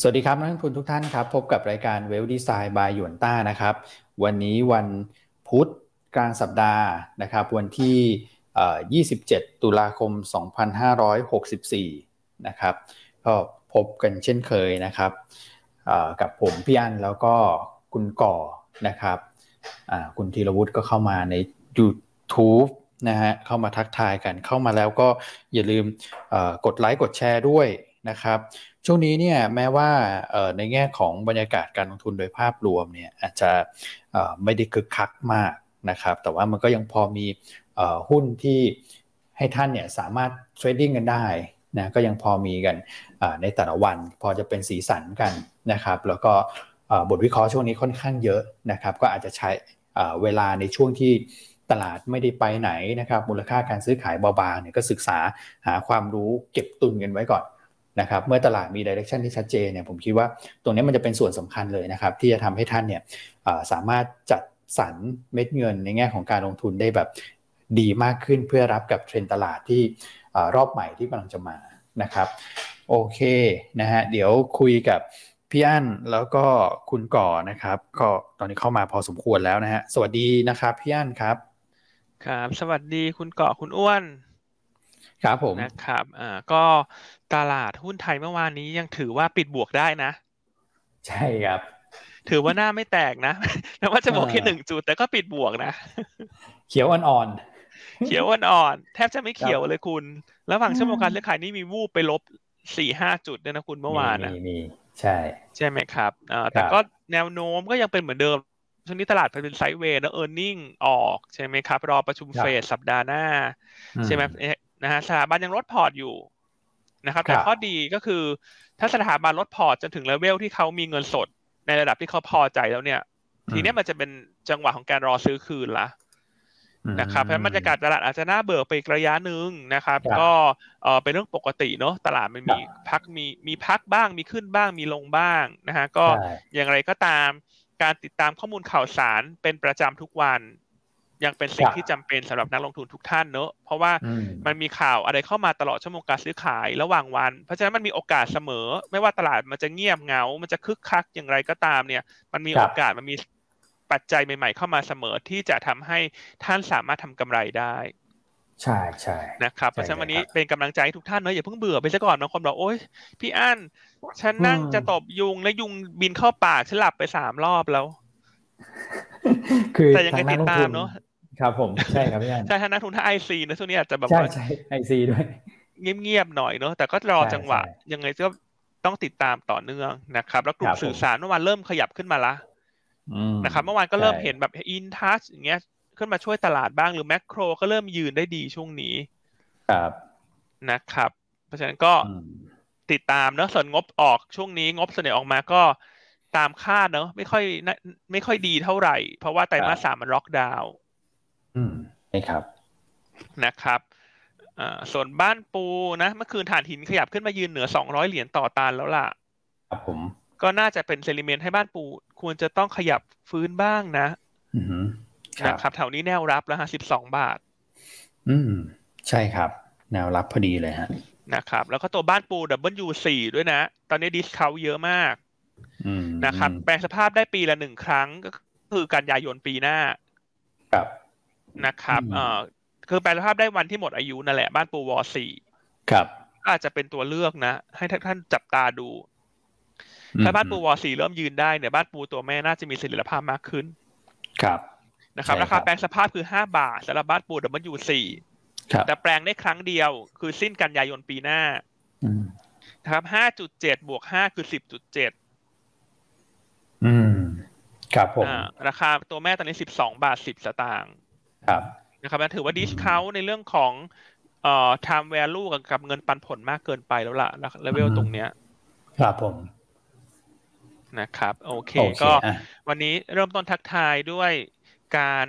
สวัสดีครับนักลงทุนทุกท่านครับ พบกับรายการเวลดีไซน์บายหยวนต้านะครับ วันนี้วันพุธกลางสัปดาห์นะครับ วันที่ 27 ตุลาคม 2564 นะครับ ก็พบกันเช่นเคยนะครับกับผมพี่อันแล้วก็คุณก่อนะครับคุณธีรวุฒิก็เข้ามาใน YouTube นะฮะเข้ามาทักทายกันเข้ามาแล้วก็อย่าลืมกดไลค์กดแชร์ด้วยนะครับ ช่วงนี้เนี่ยแม้ว่าในแง่ของบรรยากาศการลงทุนโดยภาพรวมเนี่ยอาจจะไม่ได้คึกคักมากนะครับ แต่ว่ามันก็ยังพอมีหุ้นที่ให้ท่านเนี่ยสามารถเทรดดิ้งกันได้นะก็ยังพอมีกันในแต่ละวัน พอจะเป็นสีสันกันนะครับ แล้วก็บทวิเคราะห์ช่วงนี้ค่อนข้างเยอะนะครับ ก็อาจจะใช้เวลาในช่วงที่ตลาดไม่ได้ไปไหนนะครับ มูลค่าการซื้อขายเบาบางเนี่ยก็ศึกษาหาความรู้เก็บตุนกันไว้ก่อน นะครับเมื่อตลาดมีดิเรกชันที่ชัดเจนเนี่ยผมคิดว่าตรงนี้มันจะเป็นส่วนสำคัญเลยนะครับที่จะทำให้ท่านเนี่ยสามารถจัดสรรเม็ดเงินในแง่ของการลงทุนได้แบบดีมากขึ้นเพื่อรับกับเทรนตลาดที่รอบใหม่ที่กำลังจะมานะครับโอเคนะฮะเดี๋ยวคุยกับพี่อั้นแล้วก็คุณก่อนะครับก็ตอนนี้เข้ามาพอสมควรแล้วนะฮะสวัสดีนะครับพี่อั้นครับครับ สวัสดีคุณก่อคุณอ้วน ครับผมนะครับอ่าก็ ตลาดหุ้นไทยเมื่อวานนี้ยังถือว่าปิดบวกได้นะ ใช่ครับ ถือว่าหน้าไม่แตกนะแม้ว่าจะบวกแค่หนึ่งจุดแต่ก็ปิดบวกนะ เขียวอ่อนๆเขียวอ่อนๆแทบจะไม่เขียวเลยคุณ แล้วฝั่งชั่วโมงการเลือกขายนี่มีวูบไปลบสี่ห้าจุดด้วยนะคุณเมื่อวานนะมีใช่ ใช่ไหมครับอ่าแต่ก็แนวโน้มก็ยังเป็นเหมือนเดิมช่วงนี้ตลาดเป็น sideway แล้ว earnings ออกใช่ไหมครับ รอประชุมเฟดสัปดาห์หน้า ใช่ไหมนะฮะสถาบันยังลดพอร์ตอยู่ นะครับแต่ข้อดีก็คือ ถ้าสถาบันลดพอร์ตจนถึงเลเวลที่เขามีเงินสด ในระดับที่เขาพอใจแล้วเนี่ย ทีนี้มันจะเป็นจังหวะของการรอซื้อคืนละนะครับเพราะบรรยากาศตลาดอาจจะน่าเบื่อไประยะหนึ่งนะครับ ก็เออเป็นเรื่องปกติเนาะตลาดมันมีพักมีมีพักบ้างมีขึ้นบ้างมีลงบ้างนะฮะก็อย่างไรก็ตามการติดตามข้อมูลข่าวสารเป็นประจำทุกวัน ยังเป็นสิ่งที่จำเป็นสำหรับนักลงทุนทุกท่านเนอะเพราะว่ามันมีข่าวอะไรเข้ามาตลอดชั่วโมงการซื้อขายระหว่างวัน เพราะฉะนั้นมันมีโอกาสเสมอ ไม่ว่าตลาดมันจะเงียบเงา มันจะคึกคักอย่างไรก็ตามเนี่ย มันมีโอกาสมันมีปัจจัยใหม่ ๆ เข้ามาเสมอที่จะทำให้ท่านสามารถทำกำไรได้ใช่ใช่นะครับเพราะฉะนั้นวันนี้เป็นกำลังใจทุกท่านเนอะอย่าเพิ่งเบื่อไปซะก่อนบางคนบอกโอ๊ยพี่อั้นฉันนั่งจะตบยุงแล้วยุงบินเข้าปากฉันหลับไปสามรอบแล้ว คือแต่ยังไงติดตามเนาะ ครับผมใช่ครับพี่อันใช่ถ้านักลงทุนถ้า IC นะช่วงนี้อาจจะแบบว่าใช่ IC ด้วย เงียบๆหน่อยเนาะแต่ก็รอจังหวะ ยังไงก็ต้องติดตามต่อเนื่องนะครับ แล้วกลุ่มสื่อสารเมื่อวานเริ่มขยับขึ้นมาละนะครับเมื่อวานก็เริ่มเห็นแบบอินทัชอย่างเงี้ยขึ้นมาช่วยตลาดบ้างหรือแมคโครก็เริ่มยืนได้ดีช่วงนี้ ครับนะครับ เพราะฉะนั้นก็ติดตามเนาะส่วนงบออกช่วงนี้งบเสนอออกมาก็ตามคาดเนาะไม่ค่อยไม่ค่อยดีเท่าไหร่ เพราะว่าไตรมาสสามมันล็อกดาวน์ อืมนี่ครับนะครับอ่าส่วนบ้านปูนะเมื่อคืนฐานหินขยับขึ้นมายืนเหนือสองร้อยเหรียญต่อตันแล้วล่ะ ครับผม ก็น่าจะเป็น sentiment ให้บ้านปู ควรจะต้องขยับฟื้นบ้างนะอืนะครับแถวนี้แนวรับแล้วฮะสิบสองบาท อืม ใช่ครับ แนวรับพอดีเลยฮะนะครับ แล้วก็ตัวบ้านปู W สี่ด้วยนะ ตอนนี้ discount เยอะมากนะครับ แปลงสภาพได้ปีละหนึ่งครั้งก็คือกันยายนปีหน้า ครับ นะครับเอ่อคือแปลงสภาพได้วันที่หมดอายุนั่นแหละบ้านปูวอสี่ครับอาจจะเป็นตัวเลือกนะ ให้ท่านจับตาดู ถ้าบ้านปูวอสี่เริ่มยืนได้เนี่ยบ้านปูตัวแม่น่าจะมีเสถียรภาพมากขึ้น ครับนะครับราคาแปลงสภาพคือห้าบาทสำหรับบ้านปู W สี่แต่แปลงได้ครั้งเดียว คือสิ้นกันยายนปีหน้านะครับห้าจุดเจ็ดบวกห้าคือสิบจุดเจ็ดอืม ครับผมราคาตัวแม่ตอนนี้สิบสองบาทสิบสตางค์ ครับนะครับถือว่าดิสคาวในเรื่องของเอ่อ time value กับเงินปันผลมากเกินไปแล้วล่ะเลเวลตรงเนี้ย ครับผมนะครับ โอเค ก็วันนี้เริ่มต้นทักทายด้วยการ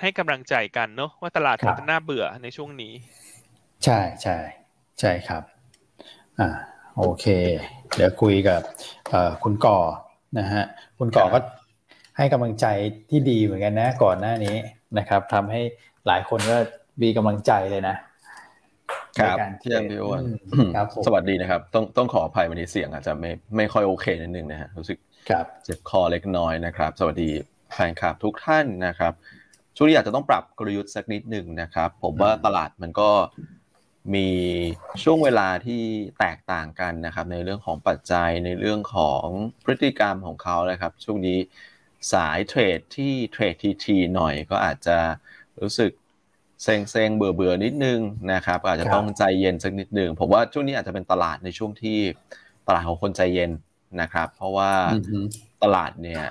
ให้กำลังใจกันเนาะว่าตลาดจะน่าเบื่อในช่วงนี้ ใช่ใช่ใช่ครับ อ่าโอเค เดี๋ยวคุยกับคุณก่อนะฮะ คุณก่อก็ ให้กำลังใจที่ดีเหมือนกันนะ ก่อนหน้านี้นะครับทำให้หลายคนก็มีกำลังใจเลยนะครับพี่อันพี่อ้วนสวัสดีนะครับ ต้องต้องขออภัยวันนี้เสียงอาจจะไม่ไม่ค่อยโอเคนิดนึงนะฮะรู้สึกเจ็บคอเล็กน้อยนะครับ สวัสดีแฟนคลับทุกท่านนะครับช่วงนี้อาจจะต้องปรับกลยุทธ์สักนิดหนึ่งนะครับ ผมว่าตลาดมันก็มีช่วงเวลาที่แตกต่างกันนะครับ ในเรื่องของปัจจัยในเรื่องของพฤติกรรมของเขานะครับ ช่วงนี้ สายเทรดที่เทรดทีทีหน่อยก็อาจจะรู้สึกเซ็งเซ็งเบื่อเบื่อนิดนึงนะครับอาจจะต้องใจเย็นสักนิดนึงผมว่าช่วงนี้อาจจะเป็นตลาดในช่วงที่ตลาดของคนใจเย็นนะครับ เพราะว่าตลาดเนี่ย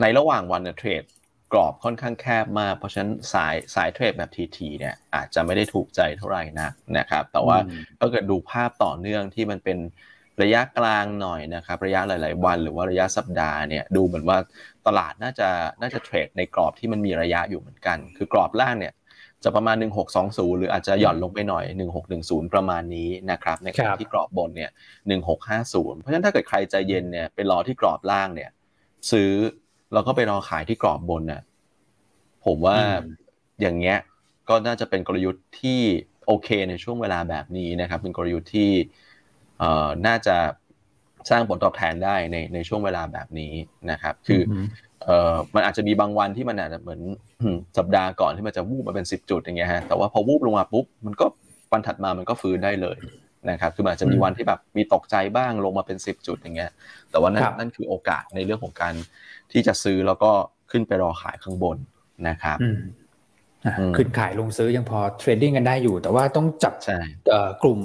ในระหว่างวันเทรดกรอบค่อนข้างแคบมาก เพราะฉะนั้นสายสายเทรดแบบทีทีเนี่ยอาจจะไม่ได้ถูกใจเท่าไหร่นะนะครับ แต่ว่าถ้าเกิดดูภาพต่อเนื่องที่มันเป็น ระยะกลางหน่อยนะครับ ระยะหลาย ๆ วัน หรือว่าระยะสัปดาห์เนี่ยดูเหมือนว่าตลาดน่าจะน่าจะเทรดในกรอบที่มันมีระยะอยู่เหมือนกัน คือกรอบล่างเนี่ยจะประมาณ 1620 หรืออาจจะหย่อนลงไปหน่อย 1610 ประมาณนี้นะครับในขณะที่กรอบบนเนี่ย1650 เพราะฉะนั้นถ้าเกิดใครใจเย็นเนี่ยไปรอที่กรอบล่างเนี่ย ซื้อแล้วก็ไปรอขายที่กรอบบนน่ะผมว่าอย่างเงี้ยก็น่าจะเป็นกลยุทธ์ที่โอเคในช่วงเวลาแบบนี้นะครับ เป็นกลยุทธ์ที่เอ่อ น่าจะสร้างผลตอบแทนได้ในในช่วงเวลาแบบนี้นะครับ คือเอ่อมันอาจจะมีบางวันที่มันอาจจะเหมือนสัปดาห์ก่อนที่มันจะวูบมาเป็นสิบจุดอย่างเงี้ยฮะแต่ว่าพอวูบลงมาปุ๊บมันก็วันถัดมามันก็ฟื้นได้เลยนะครับ คือมันอาจจะมีวันที่แบบมีตกใจบ้างลงมาเป็นสิบจุดอย่างเงี้ย แต่ว่านั่นนั่นคือโอกาสในเรื่องของการที่จะซื้อแล้วก็ขึ้นไปรอขายข้างบนนะครับขึ้นขายลงซื้อยังพอ trading กันได้อยู่ แต่ว่าต้องจับกลุ่ม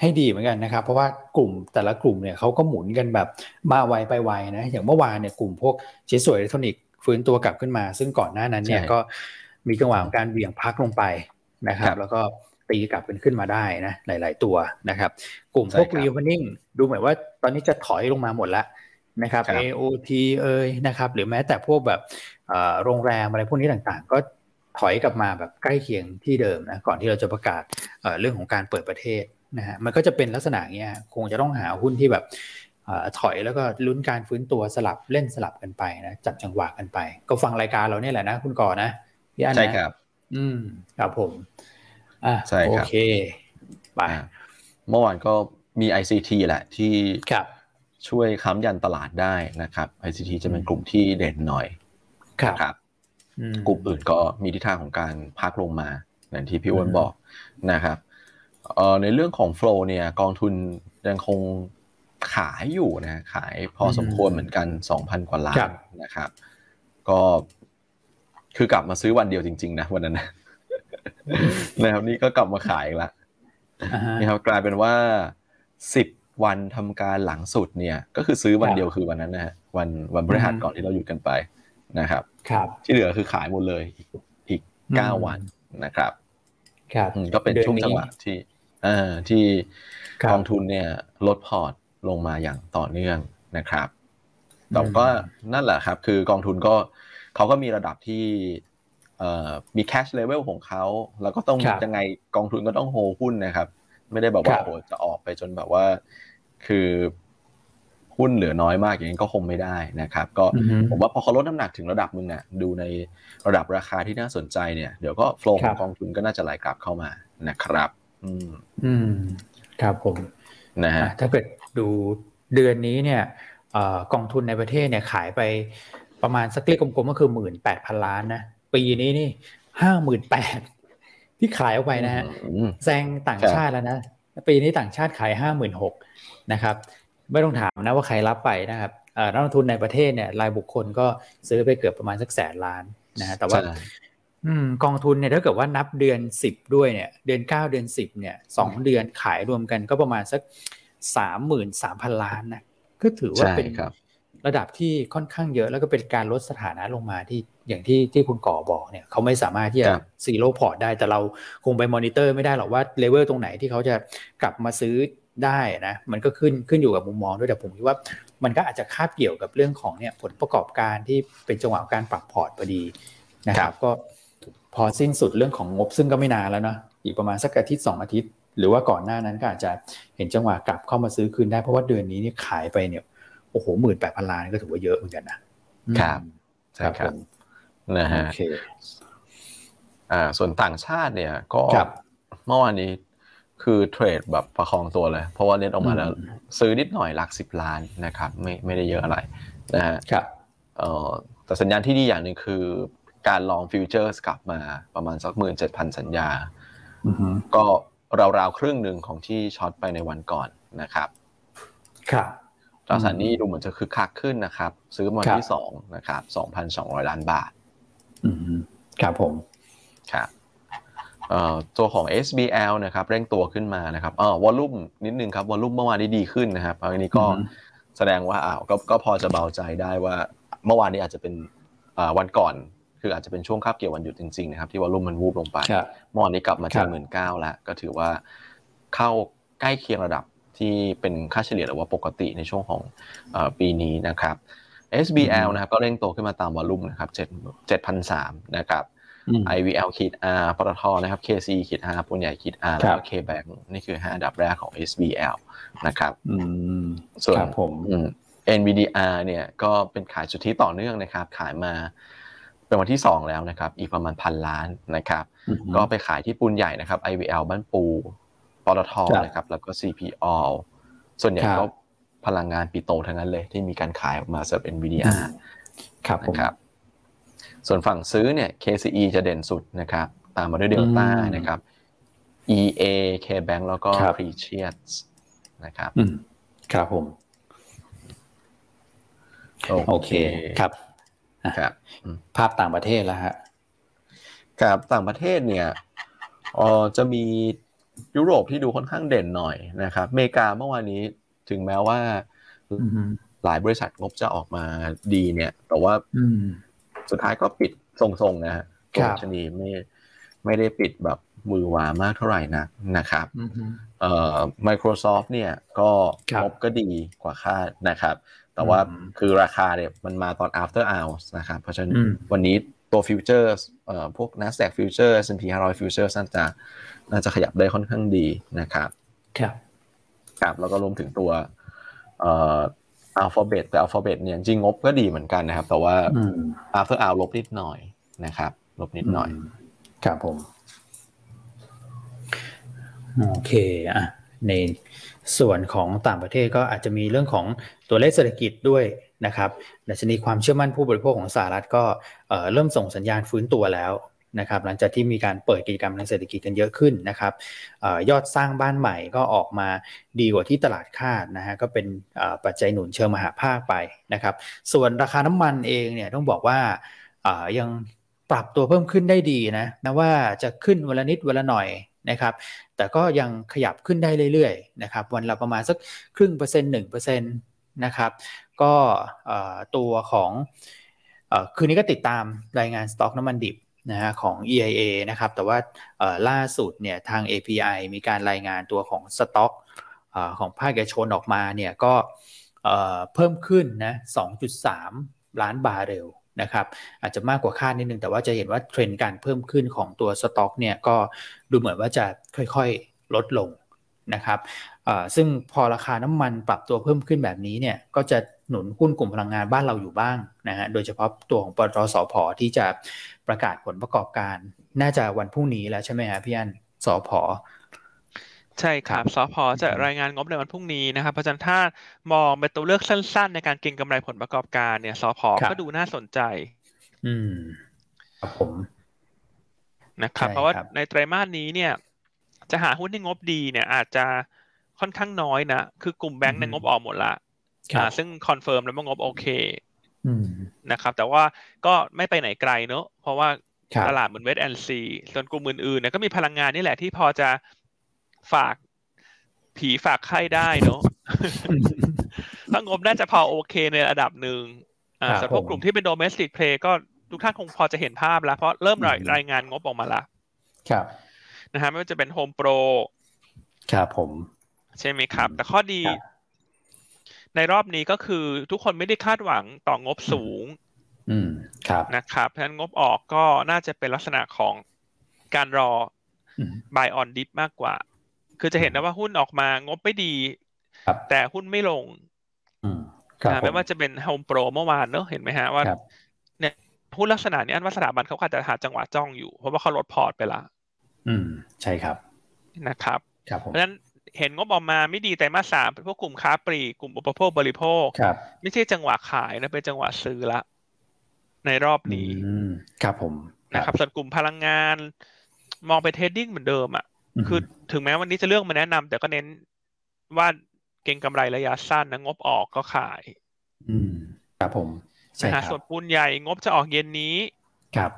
ให้ดีเหมือนกันนะครับ เพราะว่ากลุ่มแต่ละกลุ่มเนี่ยเขาก็หมุนกันแบบมาไวไปไวนะอย่างเมื่อวานเนี่ยกลุ่มพวกชิ้นส่วนอิเล็กทรอนิกส์ฟื้นตัวกลับขึ้นมา ซึ่งก่อนหน้านั้นเนี่ยก็มีจังหวะของการเบี่ยงพักลงไปนะครับ แล้วก็ตีกลับเป็นขึ้นมาได้นะหลาย ๆ ตัวนะครับ กลุ่มพวกรีว v นิ่งดูเหมือนว่าตอนนี้จะถอยลงมาหมดแล้วนะครับ AOT เอ่ยนะครับ หรือแม้แต่พวกแบบโรงแรมอะไรพวกนี้ต่างๆ ก็ถอยกลับมาแบบใกล้เคียงที่เดิมนะก่อนที่เราจะประกาศเรื่องของการเปิดประเทศ นะฮะมันก็จะเป็นลักษณะเงี้ยคงจะต้องหาหุ้นที่แบบถอยแล้วก็ลุ้นการฟื้นตัวสลับเล่นสลับกันไปนะจับจังหวะกันไป ก็ฟังรายการเราเนี่ยแหละนะคุณก่อนะพี่อันใช่ครับ อืมครับผมอ่าใช่ครับโอเคไปเมื่อวานก็มี ICT แหละที่ช่วยค้ำยันตลาดได้นะครับ ICT จะเป็นกลุ่มที่เด่นหน่อยครับกลุ่มอื่นก็มีทิศทางของการพักลงมาอย่างที่พี่อ้วนบอกนะครับ ในเรื่องของโฟล์เนี่ยกองทุนยังคงขายอยู่นะขายพอสมควรเหมือนกันสองพันกว่าล้านนะครับ ก็คือกลับมาซื้อวันเดียวจริง ๆ นะวันนั้นนะครับนี่ก็กลับมาขายอีกแล้วนี่ครับกลายเป็นว่าสิบวันทำการหลังสุดเนี่ย ก็คือซื้อวันเดียวคือวันนั้นนะฮะวันวันพฤหัสก่อนที่เราหยุดกันไปนะครับ ครับ ที่เหลือคือขายหมดเลยอีกเก้าวันนะครับ ครับก็เป็นช่วงจังหวะที่อ่า ที่กองทุนเนี่ยลดพอร์ตลงมาอย่างต่อเนื่องนะครับแต่ก็นั่นแหละครับ คือกองทุนก็เขาก็มีระดับที่มีแคชเลเวลของเขา แล้วก็ต้องยังไงกองทุนก็ต้องโฮหุ้นนะครับ ไม่ได้แบบว่าโอ้จะออกไปจนแบบว่า คือหุ้นเหลือน้อยมากอย่างนี้ก็คงไม่ได้นะครับ ก็ผมว่าพอเขาลดน้ำหนักถึงระดับมึงอะดูในระดับราคาที่น่าสนใจเนี่ย เดี๋ยวก็โฟล์ของกองทุนก็น่าจะไหลกลับเข้ามานะครับ อืมอืมครับผมนะฮะถ้าเกิดดูเดือนนี้เนี่ยกองทุนในประเทศเนี่ยขายไปประมาณสักเลขกลมๆก็คือหมื่นแปดพันล้านนะ ปีนี้นี่ห้าหมื่นแปดที่ขายออกไปนะฮะแซงต่างชาติแล้วนะปีนี้ต่างชาติขายห้าหมื่นหกนะครับ ไม่ต้องถามนะว่าใครรับไปนะครับนักลงทุนในประเทศเนี่ยรายบุคคลก็ซื้อไปเกือบประมาณสักแสนล้านนะฮะแต่ว่า อืมกองทุนเนี่ยถ้าเกิดว่านับเดือนสิบด้วยเนี่ย เดือนเก้าเดือนสิบเนี่ยสองเดือนขายรวมกันก็ประมาณสักสามหมื่นสามพันล้านนะก็ถือว่าเป็นระดับที่ค่อนข้างเยอะแล้วก็เป็นการลดสถานะลงมาที่อย่างที่ที่คุณก่อบอกเนี่ยเขาไม่สามารถที่จะ zero port ได้แต่เราคงไปมอนิเตอร์ไม่ได้หรอกว่าเลเวลตรงไหนที่เขาจะกลับมาซื้อได้นะมันก็ขึ้นขึ้นอยู่กับมุมมองด้วยแต่ผมคิดว่ามันก็อาจจะคาบเกี่ยวกับเรื่องของเนี่ยผลประกอบการที่เป็นจังหวะการปรับพอร์ตพอดีนะครับ ก็ พอสิ้นสุดเรื่องของงบซึ่งก็ไม่นานแล้วเนาะอีกประมาณสักอาทิตย์สองอาทิตย์ หรือว่าก่อนหน้านั้นก็อาจจะเห็นจังหวะกลับเข้ามาซื้อคืนได้เพราะว่าเดือนนี้นี่ขายไปเนี่ยโอ้โหหมื่นแปดพันล้านก็ถือว่าเยอะเหมือนกันนะครับใช่ครับนะฮะอ่า ส่วนต่างชาติเนี่ย ก็เมื่อวานนี้คือเทรดแบบประคองตัวเลย เพราะว่าเน็ตออกมาแล้ว ซื้อนิดหน่อยหลักสิบล้านนะครับ ไม่ไม่ได้เยอะอะไรนะฮะครับเอ่อแต่สัญญาณที่ดีอย่างหนึ่งคือ การ long futures กลับมาประมาณสักหมื่นเจ็ดพันสัญญา ก็ราวๆครึ่งหนึ่งของที่ short ไปในวันก่อนนะครับครับตราสารหนี้ดูเหมือนจะคึกคักขึ้นนะครับ ซื้อวันที่สองนะครับสองพันสองร้อยล้านบาทครับผมครับตัวของ SBL นะครับเร่งตัวขึ้นมานะครับอ๋อ volume นิดนึงครับ volume เมื่อวานนี้ดีขึ้นนะครับอันนี้ก็แสดงว่าอ้าวก็ก็พอจะเบาใจได้ว่าเมื่อวานนี้อาจจะเป็นวันก่อน คืออาจจะเป็นช่วงคาบเกี่ยววันหยุดจริงๆนะครับที่วอลลุ่มมันวูบลงไปเมื่อวานนี้กลับมาที่หมื่นเก้าแล้วก็ถือว่าเข้าใกล้เคียงระดับที่เป็นค่าเฉลี่ยหรือว่าปกติในช่วงของปีนี้นะครับ SBL นะครับก็เร่งโตขึ้นมาตามวอลลุ่มนะครับเจ็ดเจ็ดพันสามนะครับ IVL ขีด R ปตทนะครับ KC ขีด R ปูนใหญ่ขีด R แล้วก็ KBank นี่คือห้าอันดับแรกของ SBL นะครับส่วนผม NVDR เนี่ยก็เป็นขายสุทธิต่อเนื่องนะครับ ขายมา เป็นวันที่สองแล้วนะครับ อีกประมาณพันล้านนะครับ ก็ไปขายที่ปูนใหญ่นะครับ IVL บ้านปูปตทนะครับ แล้วก็ CPO ส่วนใหญ่ก็พลังงานปิโตทั้งนั้นเลย ที่มีการขายออกมาสำหรับ NVDR ครับนะครับ ส่วนฝั่งซื้อเนี่ย KCE จะเด่นสุดนะครับ ตามมาด้วยเดลต้านะครับ EA KBank แล้วก็ Precious นะครับครับผม โอเคครับ ครับภาพต่างประเทศแล้วฮะครับต่างประเทศเนี่ยออจะมียุโรปที่ดูค่อนข้างเด่นหน่อยนะครับเมกาเมื่อวานนี้ถึงแม้ว่าหลายบริษัทงบจะออกมาดีเนี่ย แต่ว่าสุดท้ายก็ปิดทรงๆนะฮะตัวชนีไม่ไม่ได้ปิดแบบมือหวามากเท่าไหร่นะนะครับเอ่อ Microsoft เนี่ยก็งบก็ดีกว่าคาดนะครับ แต่ว่าคือราคาเนี่ยมันมาตอน after hours นะครับ เพราะฉะนั้นวันนี้ตัวฟิวเจอร์เอ่อพวก NASDAQ future S&P 500 future น่าจะน่าจะขยับได้ค่อนข้างดีนะครับครับครับแล้วก็รวมถึงตัวเอ่ออัลฟาเบตแต่อัลฟาเบตเนี่ยจริงงบก็ดีเหมือนกันนะครับ แต่ว่า after hour ลบนิดหน่อยนะครับ ลบนิดหน่อย ครับผม โอเคอะใน ส่วนของต่างประเทศก็อาจจะมีเรื่องของตัวเลขเศรษฐกิจด้วยนะครับดัชนีความเชื่อมั่นผู้บริโภคของสหรัฐก็เริ่มส่งสัญญาณฟื้นตัวแล้วนะครับหลังจากที่มีการเปิดกิจกรรมทางเศรษฐกิจกันเยอะขึ้นนะครับยอดสร้างบ้านใหม่ก็ออกมาดีกว่าที่ตลาดคาดนะฮะก็เป็นปัจจัยหนุนเชิงมหาภาคไปนะครับส่วนราคาน้ำมันเองเนี่ยต้องบอกว่ายังปรับตัวเพิ่มขึ้นได้ดีนะนะว่าจะขึ้นวันละนิดวันละหน่อย นะครับ แต่ก็ยังขยับขึ้นได้เรื่อยๆนะครับ วันละประมาณสักครึ่งเปอร์เซ็นต์หนึ่งเปอร์เซ็นต์นะครับ ก็ตัวของคืนนี้ก็ติดตามรายงานสต็อกน้ำมันดิบนะฮะของ EIA นะครับ แต่ว่าล่าสุดเนี่ยทาง API มีการรายงานตัวของสต็อกของภาคเอกชนออกมาเนี่ยก็เพิ่มขึ้นนะ 2.3 ล้านบาร์เรล นะครับอาจจะมากกว่าคาดนิดนึง แต่ว่าจะเห็นว่าเทรนด์การเพิ่มขึ้นของตัวสต็อกเนี่ยก็ดูเหมือนว่าจะค่อยๆลดลงนะครับซึ่งพอราคาน้ำมันปรับตัวเพิ่มขึ้นแบบนี้เนี่ยก็จะหนุนหุ้นกลุ่มพลังงานบ้านเราอยู่บ้างนะฮะโดยเฉพาะตัวของปตทสพที่จะประกาศผลประกอบการ น่าจะวันพรุ่งนี้แล้วใช่ไหมฮะพี่อันสพ ใช่ครับสพจะรายงานงบในวันพรุ่งนี้นะครับ เพราะฉะนั้นถ้ามองเป็นตัวเลือกสั้น ๆ ในการเก็งกำไรผลประกอบการเนี่ยสพก็ดูน่าสนใจอืมครับผม นะครับเพราะว่าในไตรมาสนี้เนี่ย จะหาหุ้นที่งบดีเนี่ยอาจจะค่อนข้างน้อยนะ คือกลุ่มแบงก์ในงบออกหมดละซึ่ง confirm แล้วว่างบโอเคนะครับแต่ว่าก็ไม่ไปไหนไกลเนอะเพราะว่าตลาดเหมือน wait and see ส่วนกลุ่มอื่นๆเนี่ยก็มีพลังงานนี่แหละที่พอจะ ฝากผีฝากไข้ได้เนอะถ้างบน่าจะพอโอเคในระดับหนึ่งอ่าส่วนพวกกลุ่มที่เป็น domestic play ก็ทุกท่านคงพอจะเห็นภาพแล้ว เพราะเริ่มรายงานงบออกมาละครับนะฮะไม่ว่าจะเป็นโฮมโปรครับผม ใช่ไหมครับ แต่ข้อดี ในรอบนี้ก็คือทุกคนไม่ได้คาดหวังต่องบสูง อืมครับนะครับเพราะฉะนั้นงบออกก็น่าจะเป็นลักษณะของการรอ buy on dip มากกว่า คือจะเห็นนะว่าหุ้นออกมางบไม่ดี แต่หุ้นไม่ลงไม่ว่าจะเป็นโฮมโปรเมื่อวานเนอะเห็นไหมฮะว่าเนี่ยหุ้นลักษณะนี้อันว่าสถาบันเขาอาจจะหาจังหวะจ้องอยู่ เพราะว่าเขาลดพอร์ตไปละ อืม ใช่ครับนะครับเพราะฉะนั้นเห็นงบออกมาไม่ดีแต่มาสามพวกกลุ่มค้าปลีกกลุ่มอุปโภคบริโภคไม่ใช่จังหวะขายนะเป็นจังหวะซื้อละ ในรอบนี้ครับผมนะครับส่วนกลุ่มพลังงาน มองไปเทรดดิ้งเหมือนเดิมอะ คือถึงแม้วันนี้จะเลือกมาแนะนำแต่ก็เน้นว่าเก่งกำไรระยะสั้นนะงบออกก็ขาย อืมครับผมใช่ครับส่วนปูนใหญ่งบจะออกเย็นนี้ครับ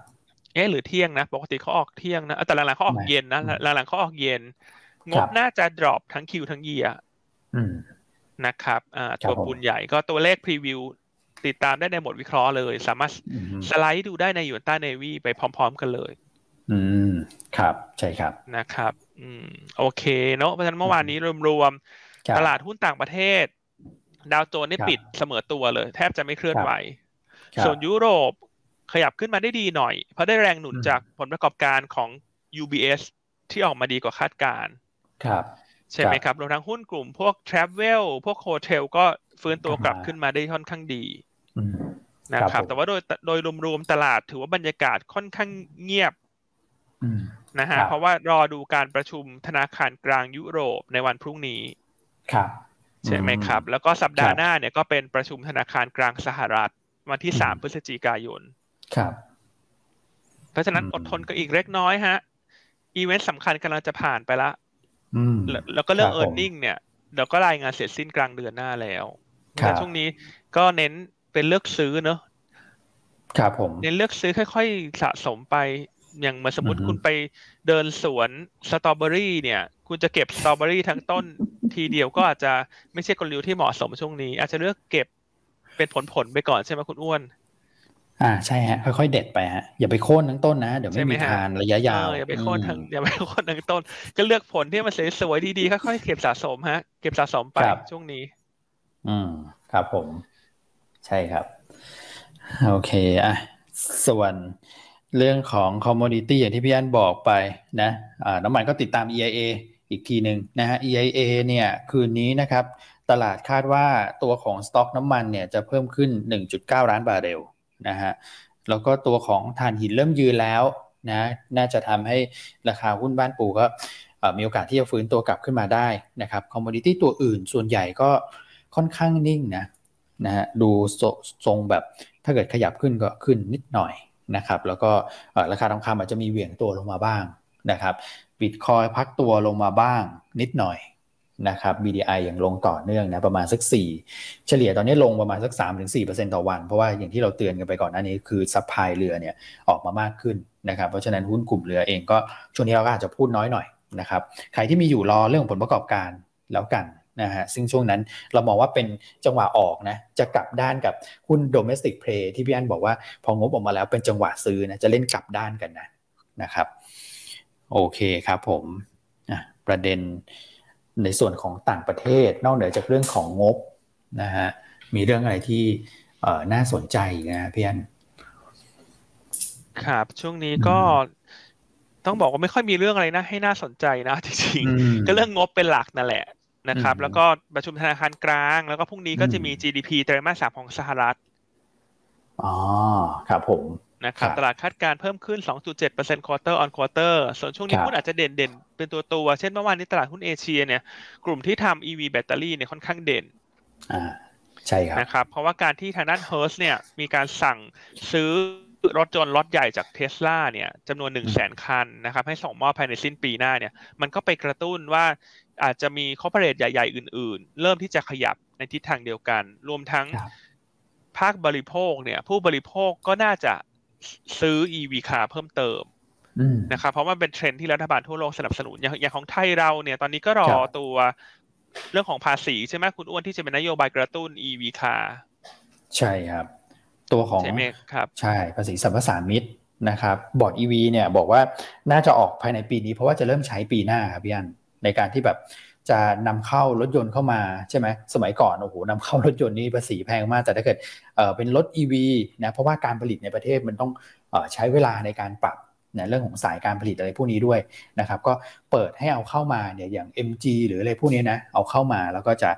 เอ๊หรือเที่ยงนะ ปกติเขาออกเที่ยงนะแต่หลังๆเขาออกเย็นนะหลังๆเขาออกเย็น งบน่าจะดรอปทั้งคิวทั้งเยียนะครับอ่าตัวปูนใหญ่ก็ตัวเลขพรีวิวติดตามได้ในบทวิเคราะห์เลย สามารถสไลด์ดูได้ในยูนต้าเนวีไปพร้อม ๆ กันเลย อืม ครับ ใช่ครับนะครับ อืมโอเคเนาะเพราะฉะนั้นเมื่อวานนี้รวมๆตลาดหุ้นต่างประเทศ ดาวโจนส์ปิดเสมอตัวเลย แทบจะไม่เคลื่อนไหว ส่วนยุโรปขยับขึ้นมาได้ดีหน่อย เพราะได้แรงหนุนจากผลประกอบการของ UBS ที่ออกมาดีกว่าคาดการครับ ใช่ไหมครับรวมทั้งหุ้นกลุ่มพวก Travel พวกโฮเทลก็ฟื้นตัวกลับขึ้นมาได้ค่อนข้างดีนะครับ แต่ว่าโดยโดยรวมๆตลาดถือว่าบรรยากาศค่อนข้างเงียบ นะฮะเพราะว่ารอดูการประชุมธนาคารกลางยุโรปในวันพรุ่งนี้ครับใช่ไหมครับ แล้วก็สัปดาห์หน้าเนี่ยก็เป็นประชุมธนาคารกลางสหรัฐวันที่สามพฤศจิกายนครับ เพราะฉะนั้นอดทนก็อีกเล็กน้อยฮะ อีเวนต์สำคัญกำลังจะผ่านไปละแล้วก็เรื่องเออร์เน็งเนี่ยเดี๋ยวก็รายงานเสร็จสิ้นกลางเดือนหน้าแล้วแต่ช่วงนี้ก็เน้นเป็นเลือกซื้อเนอะครับผมเน้นเลือกซื้อค่อย ๆ สะสมไป อย่างมาสมมติคุณไปเดินสวนสตรอเบอรี่เนี่ย คุณจะเก็บสตรอเบอรี่ทั้งต้นทีเดียวก็อาจจะไม่ใช่กลยุทธ์ที่เหมาะสมช่วงนี้ อาจจะเลือกเก็บเป็นผลๆไปก่อนใช่ไหมคุณอ้วน อ่าใช่ฮะ ค่อยๆเด็ดไปฮะอย่าไปโค่นทั้งต้นนะเดี๋ยวไม่มีทานระยะยาวอย่าไปโค่นทั้งอย่าไปโค่นทั้งต้น ก็เลือกผลที่มันสวยๆดีๆค่อยๆเก็บสะสมฮะ เก็บสะสมไปช่วงนี้ อืมครับผม ใช่ครับ โอเคอะส่วน เรื่องของ commodity อย่างที่พี่อันบอกไปนะน้ำมันก็ติดตาม EIA อีกทีหนึ่งนะฮะ EIA เนี่ยคืนนี้นะครับ ตลาดคาดว่าตัวของสต็อกน้ำมันเนี่ยจะเพิ่มขึ้น 1.9 ล้านบาร์เรลนะฮะแล้วก็ตัวของถ่านหินเริ่มยืนแล้วนะน่าจะทำให้ราคาหุ้นบ้านปู่ก็มีโอกาสที่จะฟื้นตัวกลับขึ้นมาได้นะครับ commodity ตัวอื่นส่วนใหญ่ก็ค่อนข้างนิ่งนะนะฮะดูทรงแบบถ้าเกิดขยับขึ้นก็ขึ้นนิดหน่อย นะครับแล้วก็ราคาทองคำอาจจะมีเหวี่ยงตัวลงมาบ้างนะครับบิตคอยน์พักตัวลงมาบ้างนิดหน่อยนะครับ BDI อย่างลงต่อเนื่องนะประมาณสัก 4 เฉลี่ยตอนนี้ลงประมาณสัก 3-4%ต่อวัน เพราะว่าอย่างที่เราเตือนกันไปก่อนหน้านี้คือ supply เรือเนี่ยออกมามากขึ้นนะครับเพราะฉะนั้นหุ้นกลุ่มเรือเองก็ช่วงนี้เราก็อาจจะพูดน้อยหน่อยนะครับใครที่มีอยู่รอเรื่องผลประกอบการแล้วกัน นะฮะซึ่งช่วงนั้นเรามองว่าเป็นจังหวะออกนะจะกลับด้านกับหุ้น domestic play ที่พี่อันบอกว่าพองบออกมาแล้วเป็นจังหวะซื้อนะจะเล่นกลับด้านกันนะนะครับโอเคครับผมประเด็นในส่วนของต่างประเทศ นอกเหนือจากเรื่องของงบนะฮะมีเรื่องอะไรที่น่าสนใจนะพี่อันครับ ช่วงนี้ก็ต้องบอกว่าไม่ค่อยมีเรื่องอะไรนะให้น่าสนใจนะจริงๆก็เรื่องงบเป็นหลักนั่นแหละ นะครับ แล้วก็ประชุมธนาคารกลาง แล้วก็พรุ่งนี้ก็จะมี GDP ไตรมาสสามของสหรัฐอ๋อครับผมนะครับตลาดคาดการเพิ่มขึ้น 2.7% quarter on quarter ส่วนช่วงนี้หุ้นอาจจะเด่นเด่นเป็นตัวตัว เช่นเมื่อวานนี้ตลาดหุ้นเอเชียเนี่ย กลุ่มที่ทำ EV แบตเตอรี่เนี่ยค่อนข้างเด่น อ่า ใช่ครับนะครับ เพราะว่าการที่ทางด้านเฮิร์สเนี่ย มีการสั่งซื้อรถจนรถใหญ่จากเทสลาเนี่ยจำนวนหนึ่งแสนคันนะครับ ให้ส่งมอบภายในสิ้นปีหน้าเนี่ย มันก็ไปกระตุ้นว่า อาจจะมี corporate ใหญ่ ๆ อื่น ๆ เริ่มที่จะขยับในทิศทางเดียวกัน รวมทั้งภาคบริโภคเนี่ย ผู้บริโภคก็น่าจะซื้อ EV คาเพิ่มเติมนะครับเพราะมันเป็นเทรนที่รัฐบาลทั่วโลกสนับสนุนอย่างอย่างของไทยเราเนี่ยตอนนี้ก็รอตัวเรื่องของภาษีใช่ไหมคุณอ้วนที่จะเป็นนโยบายกระตุ้น EV carใช่ครับ ตัวของใช่ไหมครับใช่ภาษีสัมปทานมิตรนะครับบอร์ด EV เนี่ยบอกว่าน่าจะออกภายในปีนี้เพราะว่าจะเริ่มใช้ปีหน้าครับพี่อัน ในการที่แบบจะนำเข้ารถยนต์เข้ามาใช่ไหมสมัยก่อนโอ้โหนำเข้ารถยนต์นี่ภาษีแพงมาก แต่ถ้าเกิดเป็นรถ EV นะเพราะว่าการผลิตในประเทศมันต้องอใช้เวลาในการปรับนะเรื่องของสายการผลิตอะไรพวกนี้ด้วยนะครับก็เปิดให้เอาเข้ามาเนี่ยอย่าง MG หรืออะไรพวกนี้นะเอาเข้ามาแล้วก็จะ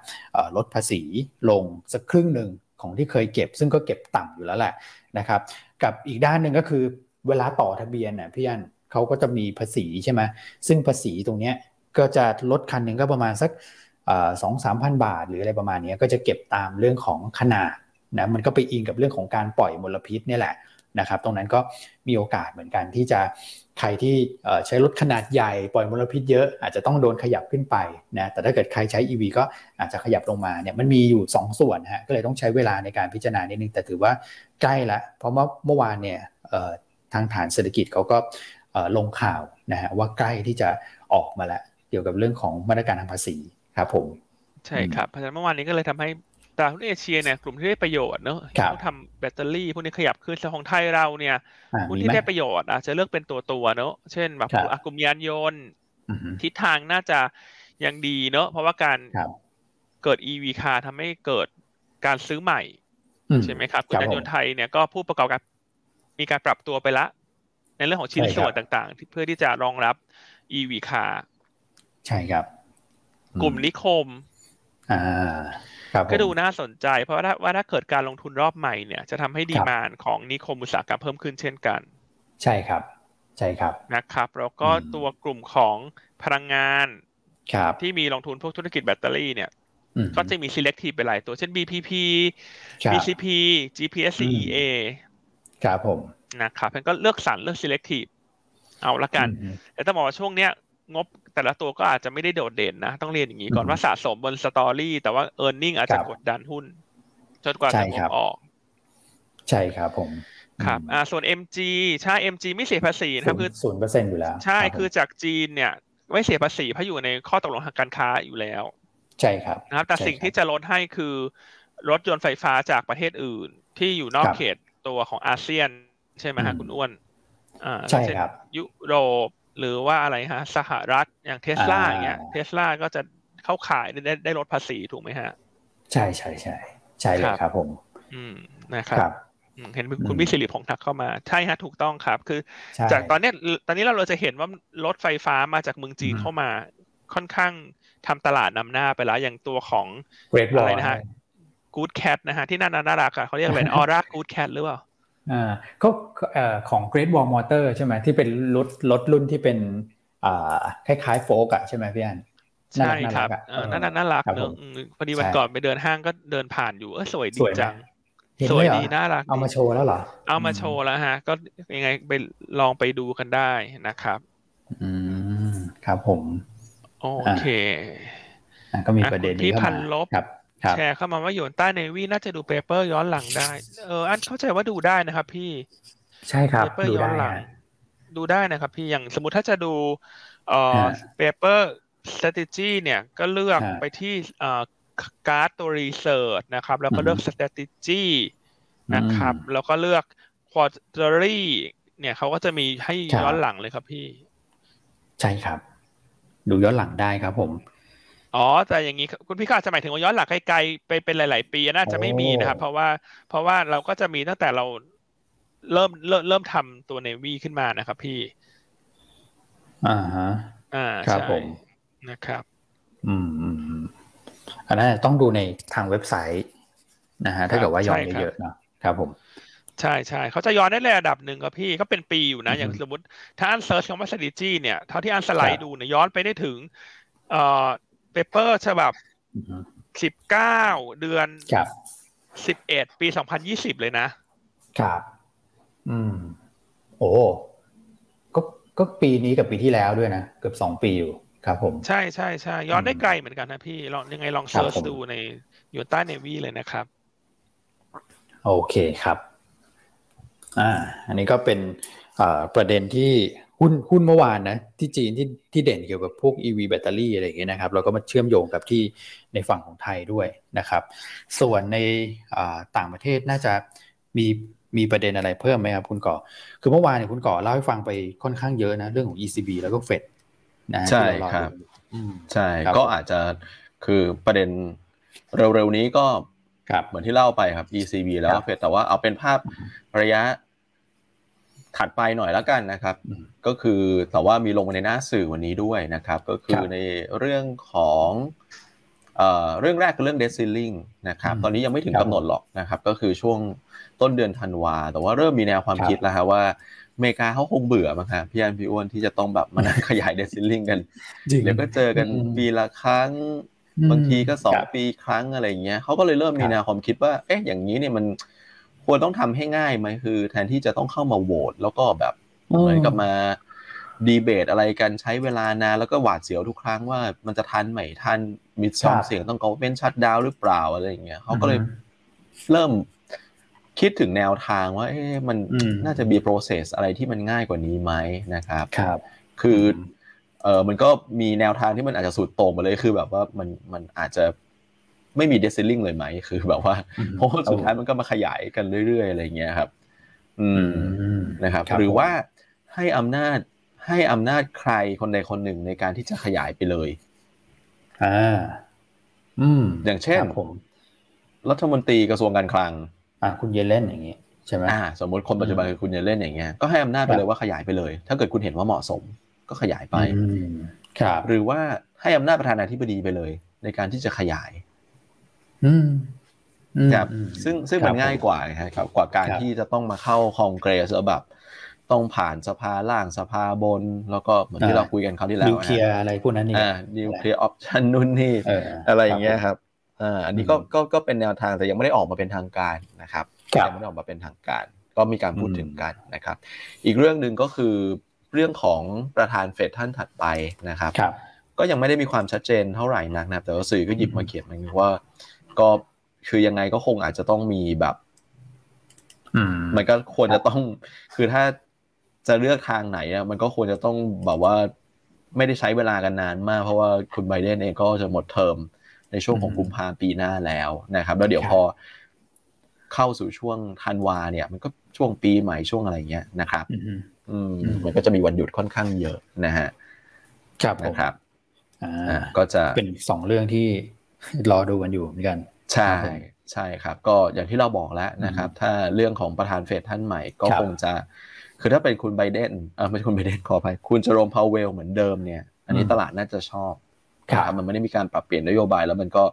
ลดภาษีลงสักครึ่งหนึ่งของที่เคยเก็บ ซึ่งก็เก็บต่ำอยู่แล้วแหละนะครับกับอีกด้านหนึ่งก็คือเวลาต่อทะเบียนน่ะพี่อันเขาก็จะมีภาษีใช่ไหมซึ่งภาษีตรงเนี้ย ก็จะลดคันหนึ่งก็ประมาณสักสองสามพันบาท หรืออะไรประมาณนี้ก็จะเก็บตามเรื่องของขนาดนะมันก็ไปอิงกับเรื่องของการปล่อยมลพิษนี่แหละนะครับ ตรงนั้นก็มีโอกาสเหมือนกันที่จะใครที่ใช้รถขนาดใหญ่ปล่อยมลพิษเยอะอาจจะต้องโดนขยับขึ้นไปนะแต่ถ้าเกิดใครใช้ EV ก็อาจจะขยับลงมาเนี่ยมันมีอยู่ 2 ส่วนฮะก็เลยต้องใช้เวลาในการพิจารณานิดนึง แต่ถือว่าใกล้ละเพราะว่าเมื่อวานเนี่ยทางฐานเศรษฐกิจเขาก็ลงข่าวนะฮะว่าใกล้ที่จะออกมาแล้ว เกี่ยวกับเรื่องของมาตรการทางภาษีครับผม ใช่ครับ เพราะฉะนั้นเมื่อวานนี้ก็เลยทำให้ตลาดหุ้นเอเชียเนี่ยกลุ่มที่ได้ประโยชน์เนอะเขาทำแบตเตอรี่พวกนี้ขยับขึ้นแต่ของไทยเราเนี่ยหุ้นที่ได้ประโยชน์อาจจะเลือกเป็นตัวตัวเนอะเช่นแบบกลุ่มยานยนต์ทิศทางน่าจะยังดีเนอะเพราะว่าการเกิด EV คาทำให้เกิดการซื้อใหม่ใช่ไหมครับกลุ่มยานยนต์ไทยเนี่ยก็ผู้ประกอบการมีการปรับตัวไปละ ในเรื่องของชิ้นส่วนต่างๆ เพื่อที่จะรองรับ EV คา ใช่ครับ กลุ่มนิคม อ่าก็ดูน่าสนใจ เพราะว่าว่าถ้าเกิดการลงทุนรอบใหม่เนี่ย จะทำให้ดีมานของนิคมอุตสาหกรรมเพิ่มขึ้นเช่นกัน ใช่ครับ ใช่ครับนะครับ แล้วก็ตัวกลุ่มของพลังงานที่มีลงทุนพวกธุรกิจแบตเตอรี่เนี่ย ก็จะมี selective ไปหลายตัวเช่น BPP BCP GPSCEA ครับผมนะครับเพนก็เลือกสรรเลือก selective เอาละกัน แต่ต้องบอกว่าช่วงเนี้ยงบ แต่ละตัวก็อาจจะไม่ได้โดดเด่นนะ ต้องเรียนอย่างนี้ก่อนว่าสะสมบนสตอรี่ แต่ว่าเออร์เน็งอาจจะกดดันหุ้นจนกว่าจะงบออก ใช่ครับผมครับอ่าส่วน MG ใช่ MG ไม่เสียภาษีนะครับคือศูนย์เปอร์เซ็นต์อยู่แล้ว ใช่คือจากจีนเนี่ย ไม่เสียภาษีเพราะอยู่ในข้อตกลงทางการค้าอยู่แล้ว ใช่ครับนะครับ แต่สิ่งที่จะลดให้คือ รถยนต์ไฟฟ้าจากประเทศอื่น ที่อยู่นอกเขตตัวของอาเซียน ใช่ไหมฮะคุณอ้วนอ่าใช่ครับ ยุโรป หรือว่าอะไรฮะ สหรัฐอย่างเทสลาอย่างเงี้ยเทสลาก็จะเข้าขายได้ได้ลดภาษีถูกไหมฮะ ใช่ใช่ใช่ใช่เลยครับผม อืมนะครับเห็นคุณพิสิริพงศ์ทักเข้ามา ใช่ฮะถูกต้องครับ คือ จากตอนนี้ตอนนี้เราเราจะเห็นว่ารถไฟฟ้ามาจากเมืองจีนเข้ามา ค่อนข้างทำตลาดนำหน้าไปแล้วอย่างตัวของอะไรนะฮะกู๊ดแคทนะฮะที่น่าน่ารักอะเขาเรียกอะไรออร่ากู๊ดแคทหรือเปล่า อ่าก็ของ Great Wall Motor ใช่ไหมที่เป็นรถรถรุ่นที่เป็นอ่าคล้ายๆโฟกอะใช่ไหมพี่อันใช่ครับน่าน่ารักเนอะพอดีวันก่อนไปเดินห้างก็เดินผ่านอยู่เออสวยดีจังสวยดีน่ารักเอามาโชว์แล้วเหรอ เอามาโชว์แล้วฮะ ก็ยังไงไปลองไปดูกันได้นะครับ อืมครับผม โอเคก็มีประเด็นนี้เข้ามาครับ แชร์เข้ามาว่าอยู่ใต้เนวี่น่าจะดูเปเปอร์ย้อนหลังได้ เออ อันเข้าใจว่าดูได้นะครับ พี่ ใช่ครับ paper ย้อนหลัง ดูได้นะครับพี่ อย่างสมมติถ้าจะดู เอ่อ paper strategy เนี่ยก็เลือกไปที่เอ่อการ์ดตัว research นะครับ แล้วก็เลือก strategy นะครับ แล้วก็เลือก quarterly เนี่ยเขาก็จะมีให้ย้อนหลังเลยครับพี่ ใช่ครับ ดูย้อนหลังได้ครับผม อ๋อ แต่อย่างนี้คุณพี่ก็อาจจะหมายถึงว่าย้อนหลังไกลๆไปเป็นหลาย ๆ ปีน่าจะไม่มีนะครับ เพราะว่าเพราะว่าเราก็จะมีตั้งแต่เราเริ่มเริ่มเริ่มทำตัวเนวีขึ้นมานะครับ พี่ อ่าฮะอ่าครับผมนะครับ อืมอืมอันนั้นต้องดูในทางเว็บไซต์นะฮะถ้าเกิดว่าย้อนเยอะๆนะครับผมใช่ใช่เขาจะย้อนได้ระดับหนึ่งครับพี่ก็เป็นปีอยู่นะ อย่างสมมติถ้าอัน search คำว่า strategy เนี่ยเท่าที่อันสไลด์ดูเนี่ยย้อนไปได้ถึงเอ่อ paper ฉบับสิบเก้าเดือนสิบเอ็ดปีสองพันยี่สิบเลยนะ ครับ อืม โอ้ก็ก็ปีนี้กับปีที่แล้วด้วยนะ เกือบสองปีอยู่ครับผม ใช่ใช่ใช่ย้อนได้ไกลเหมือนกันนะพี่ลองยังไงลองเซิร์ชดูในยูต้าเนวีเลยนะครับ โอเคครับ อ่า อันนี้ก็เป็นประเด็นที่ หุ้นหุ้นเมื่อวานนะที่จีนที่ที่เด่นเกี่ยวกับพวก EV แบตเตอรี่อะไรอย่างเงี้ยนะครับเราก็มาเชื่อมโยงกับที่ในฝั่งของไทยด้วยนะครับ ส่วนในต่างประเทศน่าจะมีมีประเด็นอะไรเพิ่มไหมครับคุณก่อ คือเมื่อวานเนี่ยคุณก่อเล่าให้ฟังไปค่อนข้างเยอะนะ เรื่องของ ECB แล้วก็เฟดนะใช่ครับใช่ก็อาจจะคือประเด็นเร็วๆนี้ก็เหมือนที่เล่าไปครับ ECB แล้วเฟดแต่ว่าเอาเป็นภาพระยะ ถัดไปหน่อยแล้วกันนะครับ ก็คือแต่ว่ามีลงในหน้าสื่อวันนี้ด้วยนะครับ ก็คือในเรื่องของเรื่องแรกคือเรื่องเดซิลลิงนะครับ ตอนนี้ยังไม่ถึงกำหนดหรอกนะครับ ก็คือช่วงต้นเดือนธันวา แต่ว่าเริ่มมีแนวความคิดแล้วฮะว่าเมกาเขาคงเบื่อมั้งครับพี่อันพี่อ้วนที่จะต้องแบบมานั่งขยายเดซิลลิงกันเดี๋ยวก็เจอกันปีละครั้งบางทีก็สองปีครั้งอะไรเงี้ยเขาก็เลยเริ่มมีแนวความคิดว่า เอ๊ะอย่างนี้เนี่ยมัน ควรต้องทำให้ง่ายไหมคือ แทนที่จะต้องเข้ามาโหวตแล้วก็แบบเหมือนกับมาดีเบตอะไรกันใช้เวลานานแล้วก็หวาดเสียวทุกครั้งว่ามันจะทันไหมทันมีซองเสียงต้องกอเป็นชัดดาวหรือเปล่าอะไรอย่างเงี้ยเขาก็เลยเริ่มคิดถึงแนวทางว่า เอ๊ะมันน่าจะมี process อะไรที่มันง่ายกว่านี้ไหมนะครับ ครับ คือเออมันก็มีแนวทางที่มันอาจจะสุดโต่งไปเลยคือแบบว่ามันมันอาจจะ ไม่มีเดซิลลิงเลยไหมคือแบบว่าเพราะว่าสุดท้ายมันก็มาขยายกันเรื่อยๆอะไรเงี้ยครับ อืมนะครับ หรือว่าให้อำนาจให้อำนาจใครคนใดคนหนึ่งในการที่จะขยายไปเลยอ่าอืม อย่างเช่นผมรัฐมนตรีกระทรวงการคลัง อ่าคุณเยเล่นอย่างนี้ใช่ไหมอ่า สมมติคนปัจจุบันคือคุณเยเล่นอย่างเงี้ยก็ให้อำนาจไปเลยว่าขยายไปเลย ถ้าเกิดคุณเห็นว่าเหมาะสม ก็ขยายไปครับ หรือว่าให้อำนาจประธานาธิบดีไปเลย ในการที่จะขยายอืม ครับซึ่งซึ่งมันง่ายกว่าครับกว่าการที่จะต้องมาเข้าคอนเกรสแล้วแบบ ต้องผ่านสภาล่างสภาบน แล้วก็เหมือนที่เราคุยกันคราวที่แล้ว nuclear อะไรพวกนั้นนี่อ่า nuclear option นู่นนี่อะไรอย่างเงี้ยครับอ่าอันนี้ก็ก็ก็เป็นแนวทางแต่ยังไม่ได้ออกมาเป็นทางการนะครับยังไม่ได้ออกมาเป็นทางการ ก็มีการพูดถึงกันนะครับ อีกเรื่องหนึ่งก็คือเรื่องของประธานเฟดท่านถัดไปนะครับ ก็ยังไม่ได้มีความชัดเจนเท่าไหร่นักนะแต่ว่าสื่อก็หยิบมาเขียนมาว่า ก็คือยังไงก็คงอาจจะต้องมีแบบมันก็ควรจะต้อง คือถ้าจะเลือกทางไหนอะมันก็ควรจะต้องแบบว่าไม่ได้ใช้เวลากันนานมาก เพราะว่าคุณไบเดนเองก็จะหมดเทอมในช่วงของกุมภาปีหน้าแล้วนะครับ แล้วเดี๋ยวพอเข้าสู่ช่วงธันวาเนี่ย มันก็ช่วงปีใหม่ช่วงอะไรเงี้ยนะครับ อืมมันก็จะมีวันหยุดค่อนข้างเยอะนะฮะ ครับนะครับ อ่า ก็จะเป็นสองเรื่องที่ รอดูกันอยู่เหมือนกัน ใช่ใช่ครับ ก็อย่างที่เราบอกแล้วนะครับ ถ้าเรื่องของประธานเฟดท่านใหม่ก็คงจะ คือถ้าเป็นคุณไบเดนเออไม่ใช่คุณไบเดนขออภัยคุณจโรมพาวเวลเหมือนเดิมเนี่ย อันนี้ตลาดน่าจะชอบครับมันไม่ได้มีการปรับเปลี่ยนนโยบายแล้วมันก็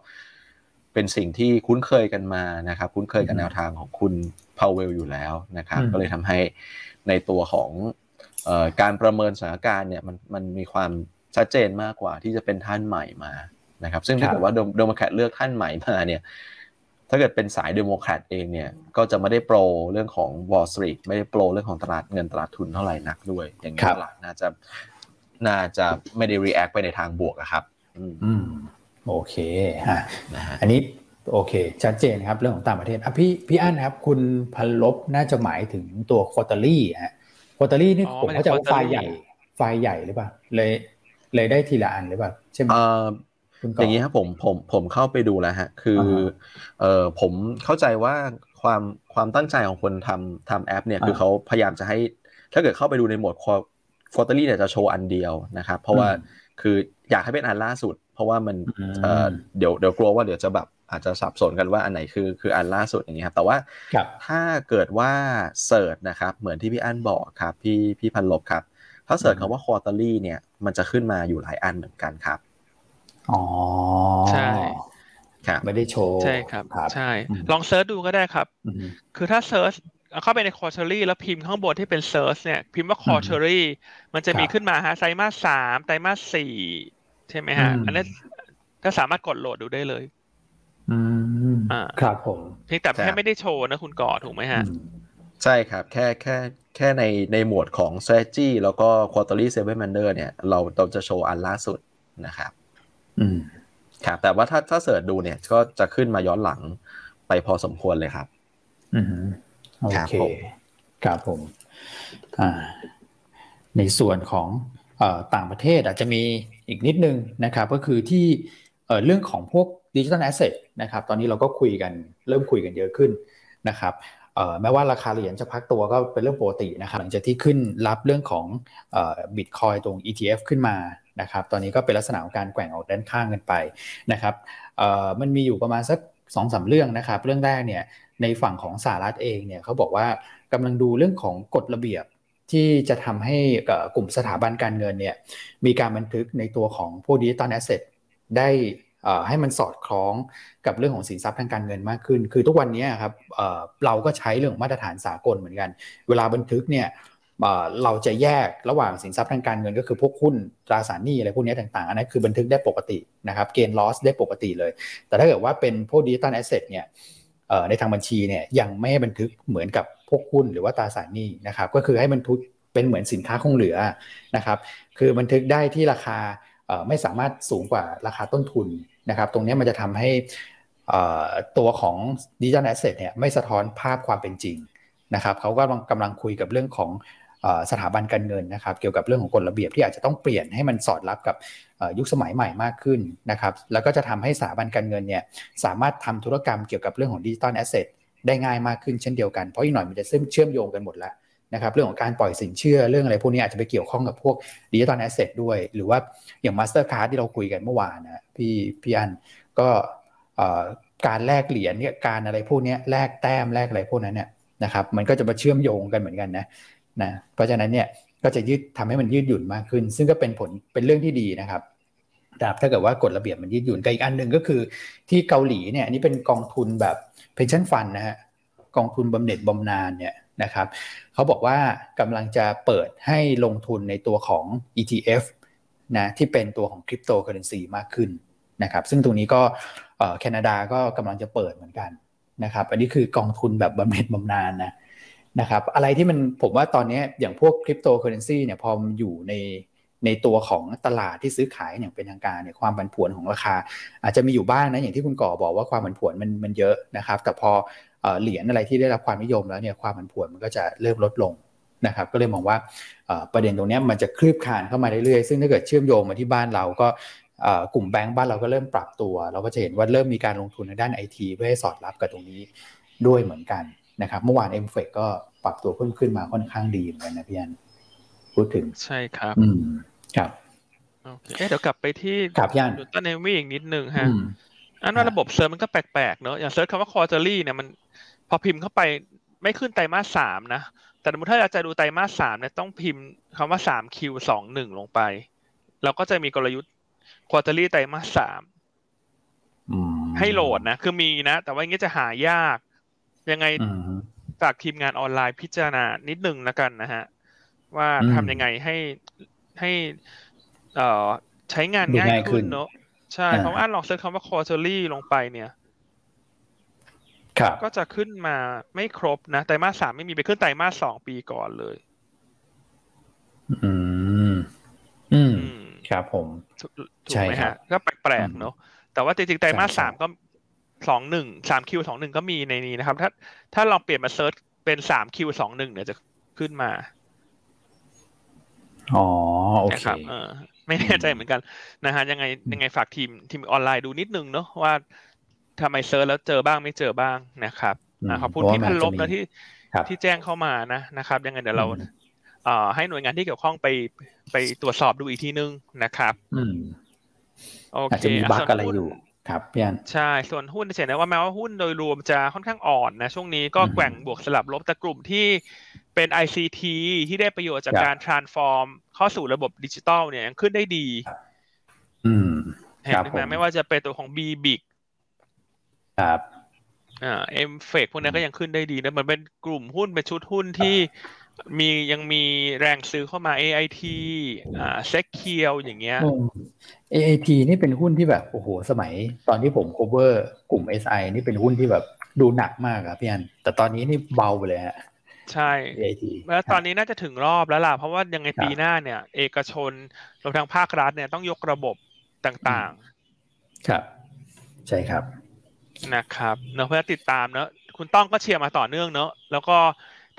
เป็นสิ่งที่คุ้นเคยกันมานะครับ คุ้นเคยกับแนวทางของคุณพาวเวลอยู่แล้วนะครับ ก็เลยทำให้ในตัวของการประเมินสถานการณ์เนี่ยมันมันมีความชัดเจนมากกว่าที่จะเป็นท่านใหม่มา นะครับ ซึ่งถ้าเกิดว่าเดโมแครตเลือกท่านใหม่มาเนี่ย ถ้าเกิดเป็นสายเดโมแครตเองเนี่ย ก็จะไม่ได้ pro เรื่องของ Wall Street ไม่ได้ pro เรื่องของตลาดเงินตลาดทุนเท่าไหร่นักด้วย อย่างนี้ตลาดน่าจะน่าจะไม่ได้ react ไปในทางบวกครับ อืม โอเคฮะอันนี้โอเค ชัดเจนครับเรื่องของต่างประเทศอะพี่พี่อั้นครับ คุณพันลบน่าจะหมายถึงตัว quarterly ฮะ quarterly นี่ผมเข้าใจว่าไฟล์ใหญ่ ไฟล์ใหญ่หรือเปล่าเลยเลยได้ทีละอันหรือเปล่าใช่ไหม อย่างนี้ครับผมผมผมเข้าไปดูแล้วฮะ คือเอ่อผมเข้าใจว่าความความตั้งใจของคนทำทำแอปเนี่ยคือเขาพยายามจะให้ ถ้าเกิดเข้าไปดูในโหมด quarterly เนี่ยจะโชว์อันเดียวนะครับ เพราะว่าคืออยากให้เป็นอันล่าสุด เพราะว่ามันเอ่อเดี๋ยวเดี๋ยวกลัวว่าเดี๋ยวจะแบบอาจจะสับสนกันว่าอันไหนคือคืออันล่าสุดอย่างนี้ครับ แต่ว่าถ้าเกิดว่า search นะครับ เหมือนที่พี่อันบอกครับ พี่พี่พันลบครับ ถ้า search คำว่า quarterly เนี่ยมันจะขึ้นมาอยู่หลายอันเหมือนกันครับ อ๋อใช่ครับไม่ได้โชว์ ใช่ครับ ใช่ ลอง search ดูก็ได้ครับ คือถ้า search เข้าไปใน quarterly แล้วพิมพ์ข้างบนที่เป็น search เนี่ยพิมพ์ว่า quarterly มันจะมีขึ้นมาฮะไตรมาสสามไตรมาสสี่ใช่ไหมฮะ อันนี้ก็สามารถกดโหลดดูได้เลย อืมอ่าครับผมเพียงแต่แค่ไม่ได้โชว์นะคุณก่อถูกไหมฮะ ใช่ครับ แค่แค่แค่ในในหมวดของ strategy แล้วก็ quarterly seven mander เนี่ย เราเราจะโชว์อันล่าสุดนะครับ อืมครับแต่ว่าถ้าถ้า search ดูเนี่ย ก็จะขึ้นมาย้อนหลังไปพอสมควรเลยครับ อืมโอเคครับผมอ่าในส่วนของอต่างประเทศอาจจะมีอีกนิดนึงนะครับ ก็คือที่เรื่องของพวกดิจิทัลแอสเซทนะครับ ตอนนี้เราก็คุยกันเริ่มคุยกันเยอะขึ้นนะครับ แม้ว่าราคาเหรียญจะพักตัวก็เป็นเรื่องปกตินะครับหลังจากที่ขึ้นรับเรื่องของบิตคอยตรง ETF ขึ้นมานะครับตอนนี้ก็เป็นลักษณะของการแกว่งออกด้านข้างกันไปนะครับมันมีอยู่ประมาณสักสองสามเรื่องนะครับเรื่องแรกเนี่ยในฝั่งของสหรัฐเองเนี่ยเขาบอกว่ากำลังดูเรื่องของกฎระเบียบที่จะทำให้กลุ่มสถาบันการเงินเนี่ยมีการบันทึกในตัวของพวก digital asset ได้ ให้มันสอดคล้องกับเรื่องของสินทรัพย์ทางการเงินมากขึ้น คือทุกวันนี้ครับเราก็ใช้เรื่องมาตรฐานสากลเหมือนกัน เวลาบันทึกเนี่ยเราจะแยกระหว่างสินทรัพย์ทางการเงินก็คือพวกหุ้นตราสารหนี้อะไรพวกนี้ต่างๆ อันนั้นคือบันทึกได้ปกตินะครับ gain loss ได้ปกติเลย แต่ถ้าเกิดว่าเป็นพวก digital asset เนี่ยในทางบัญชีเนี่ยยังไม่ให้บันทึกเหมือนกับพวกหุ้นหรือว่าตราสารหนี้นะครับก็คือให้บันทึกเป็นเหมือนสินค้าคงเหลือนะครับคือบันทึกได้ที่ราคาไม่สามารถสูงกว่าราคาต้นทุน นะครับตรงนี้มันจะทำให้ตัวของ digital asset เนี่ยไม่สะท้อนภาพความเป็นจริงนะครับเขาก็กำลังคุยกับเรื่องของสถาบันการเงินนะครับ เกี่ยวกับเรื่องของกฎระเบียบที่อาจจะต้องเปลี่ยนให้มันสอดรับกับยุคสมัยใหม่มากขึ้นนะครับ แล้วก็จะทำให้สถาบันการเงินเนี่ยสามารถทำธุรกรรมเกี่ยวกับเรื่องของ digital asset ได้ง่ายมากขึ้นเช่นเดียวกัน เพราะอีกหน่อยมันจะเชื่อมโยงกันหมดแล้ว นะครับเรื่องของการปล่อยสินเชื่อเรื่องอะไรพวกนี้อาจจะไปเกี่ยวข้องกับพวก digital asset ด้วย หรือว่าอย่าง Mastercard ที่เราคุยกันเมื่อวานนะพี่พี่อันก็การแลกเหรียญเนี่ยการอะไรพวกนี้แลกแต้มแลกอะไรพวกนั้นเนี่ยนะครับมันก็จะมาเชื่อมโยงกันเหมือนกันนะนะเพราะฉะนั้นเนี่ยก็จะยืดทำให้มันยืดหยุ่นมากขึ้น ซึ่งก็เป็นผลเป็นเรื่องที่ดีนะครับแต่ถ้าเกิดว่ากฎระเบียบมันยืดหยุ่นกับอีกอันหนึ่งก็คือ ที่เกาหลีเนี่ยอันนี้เป็นกองทุนแบบ pension fund นะฮะกองทุนบำเหน็จบำนาญเนี่ย นะครับเขาบอกว่ากำลังจะเปิดให้ลงทุนในตัวของ ETF นะที่เป็นตัวของคริปโตเคอเรนซีมากขึ้นนะครับซึ่งตรงนี้ก็แคนาดาก็กำลังจะเปิดเหมือนกันนะครับอันนี้คือกองทุนแบบบำเหน็จบำนาญนะนะครับอะไรที่มันผมว่าตอนนี้อย่างพวกคริปโตเคอเรนซีเนี่ยพอมันอยู่ในในตัวของตลาดที่ซื้อขายอย่างเป็นทางการเนี่ยความผันผวนของราคา อาจจะมีอยู่บ้างนะอย่างที่คุณก่อบอกว่าความผันผวนมันมันเยอะนะครับ แต่พอ เหรียญอะไรที่ได้รับความนิยมแล้วเนี่ยความผันผวนมันก็จะเริ่มลดลงนะครับก็เลยมองว่าประเด็นตรงนี้มันจะคลืบคลานเข้ามาเรื่อยๆซึ่งถ้าเกิดเชื่อมโยงมาที่บ้านเราก็กลุ่มแบงก์บ้านเราก็เริ่มปรับตัว เราก็จะเห็นว่าเริ่มมีการลงทุนในด้านไอทีเพื่อให้สอดรับกับตรงนี้ด้วยเหมือนกันนะครับเมื่อวาน MFEC ก็ปรับตัวเพิ่มขึ้นมาค่อนข้างดีเหมือนกันนะพี่อันพูดถึงใช่ครับ อืมครับโอเคเดี๋ยวกลับไปที่ครับพี่อัน Yuanta Navi อีกนิดนึงฮะ อันว่าระบบ search มันก็แปลกๆเนอะอย่าง search คำว่า quarterly เนี่ยมันพอพิมพ์เข้าไปไม่ขึ้นไตรมาสสามนะ แต่สมมติถ้าอยากจะดูไตรมาสสามเนี่ยต้องพิมพ์คำว่าสาม Q สองหนึ่งลงไป เราก็จะมีกลยุทธ์ quarterly ไตรมาสสามให้โหลดนะ คือมีนะ แต่ว่าอย่างนี้จะหายาก ยังไงฝากทีมงานออนไลน์พิจารณานิดนึงแล้วกันนะฮะ ว่าทำยังไงให้ให้เอ่อใช้งานง่ายขึ้นเนอะ ใช่เพราะว่าลอง search คำว่า quarterly ลงไปเนี่ยก็จะขึ้นมาไม่ครบนะไตรมาสสามไม่มีไปขึ้นไตรมาสสองปีก่อนเลย อืม อืม ครับผมถูกไหมฮะ ก็แปลกๆเนาะแต่ว่าจริงๆไตรมาสสามก็สองหนึ่งสาม Q สองหนึ่งก็มีในนี้นะครับ ถ้า ถ้าลองเปลี่ยนมา search เป็นสาม Q สองหนึ่งเนี่ยจะขึ้นมา อ๋อ โอเคเออ ไม่แน่ใจเหมือนกันนะฮะยังไงยังไงฝากทีมทีมออนไลน์ดูนิดนึงเนาะว่าทำไม search แล้วเจอบ้างไม่เจอบ้างนะครับขอบคุณที่พันลบนะที่ที่แจ้งเข้ามานะนะครับ ยังไงเดี๋ยวเราให้หน่วยงานที่เกี่ยวข้องไปไปตรวจสอบดูอีกทีนึงนะครับโอเคจะมี bug อะไรอยู่ครับพี่อันใช่ส่วนหุ้นจะเห็นได้ว่าแม้ว่าหุ้นโดยรวมจะค่อนข้างอ่อนนะช่วงนี้ก็แกว่งบวกสลับลบแต่กลุ่มที่ เป็น ICT ที่ได้ประโยชน์จากการ transform เข้าสู่ระบบดิจิตอลเนี่ยยังขึ้นได้ดี อืมเห็นไหมไม่ว่าจะเป็นตัวของ B Big ครับอ่าเอ็มเฟกพวกนี้ก็ยังขึ้นได้ดีนะมันเป็นกลุ่มหุ้นเป็นชุดหุ้นที่มียังมีแรงซื้อเข้ามา AIT อ่าเซ็กเคียวอย่างเงี้ย AIT นี่เป็นหุ้นที่แบบโอ้โหสมัย ตอนที่ผม cover กลุ่ม SI นี่เป็นหุ้นที่แบบดูหนักมากครับพี่อัน แต่ตอนนี้นี่เบาไปเลยฮะ ใช่ AIT แล้วตอนนี้น่าจะถึงรอบแล้วล่ะ เพราะว่ายังไงปีหน้าเนี่ย เอกชนรวมทั้งภาครัฐเนี่ยต้องยกระบบต่างๆ ครับ ใช่ครับนะครับเนาะเพื่อติดตามเนาะคุณต้องก็เชียร์มาต่อเนื่องเนาะแล้วก็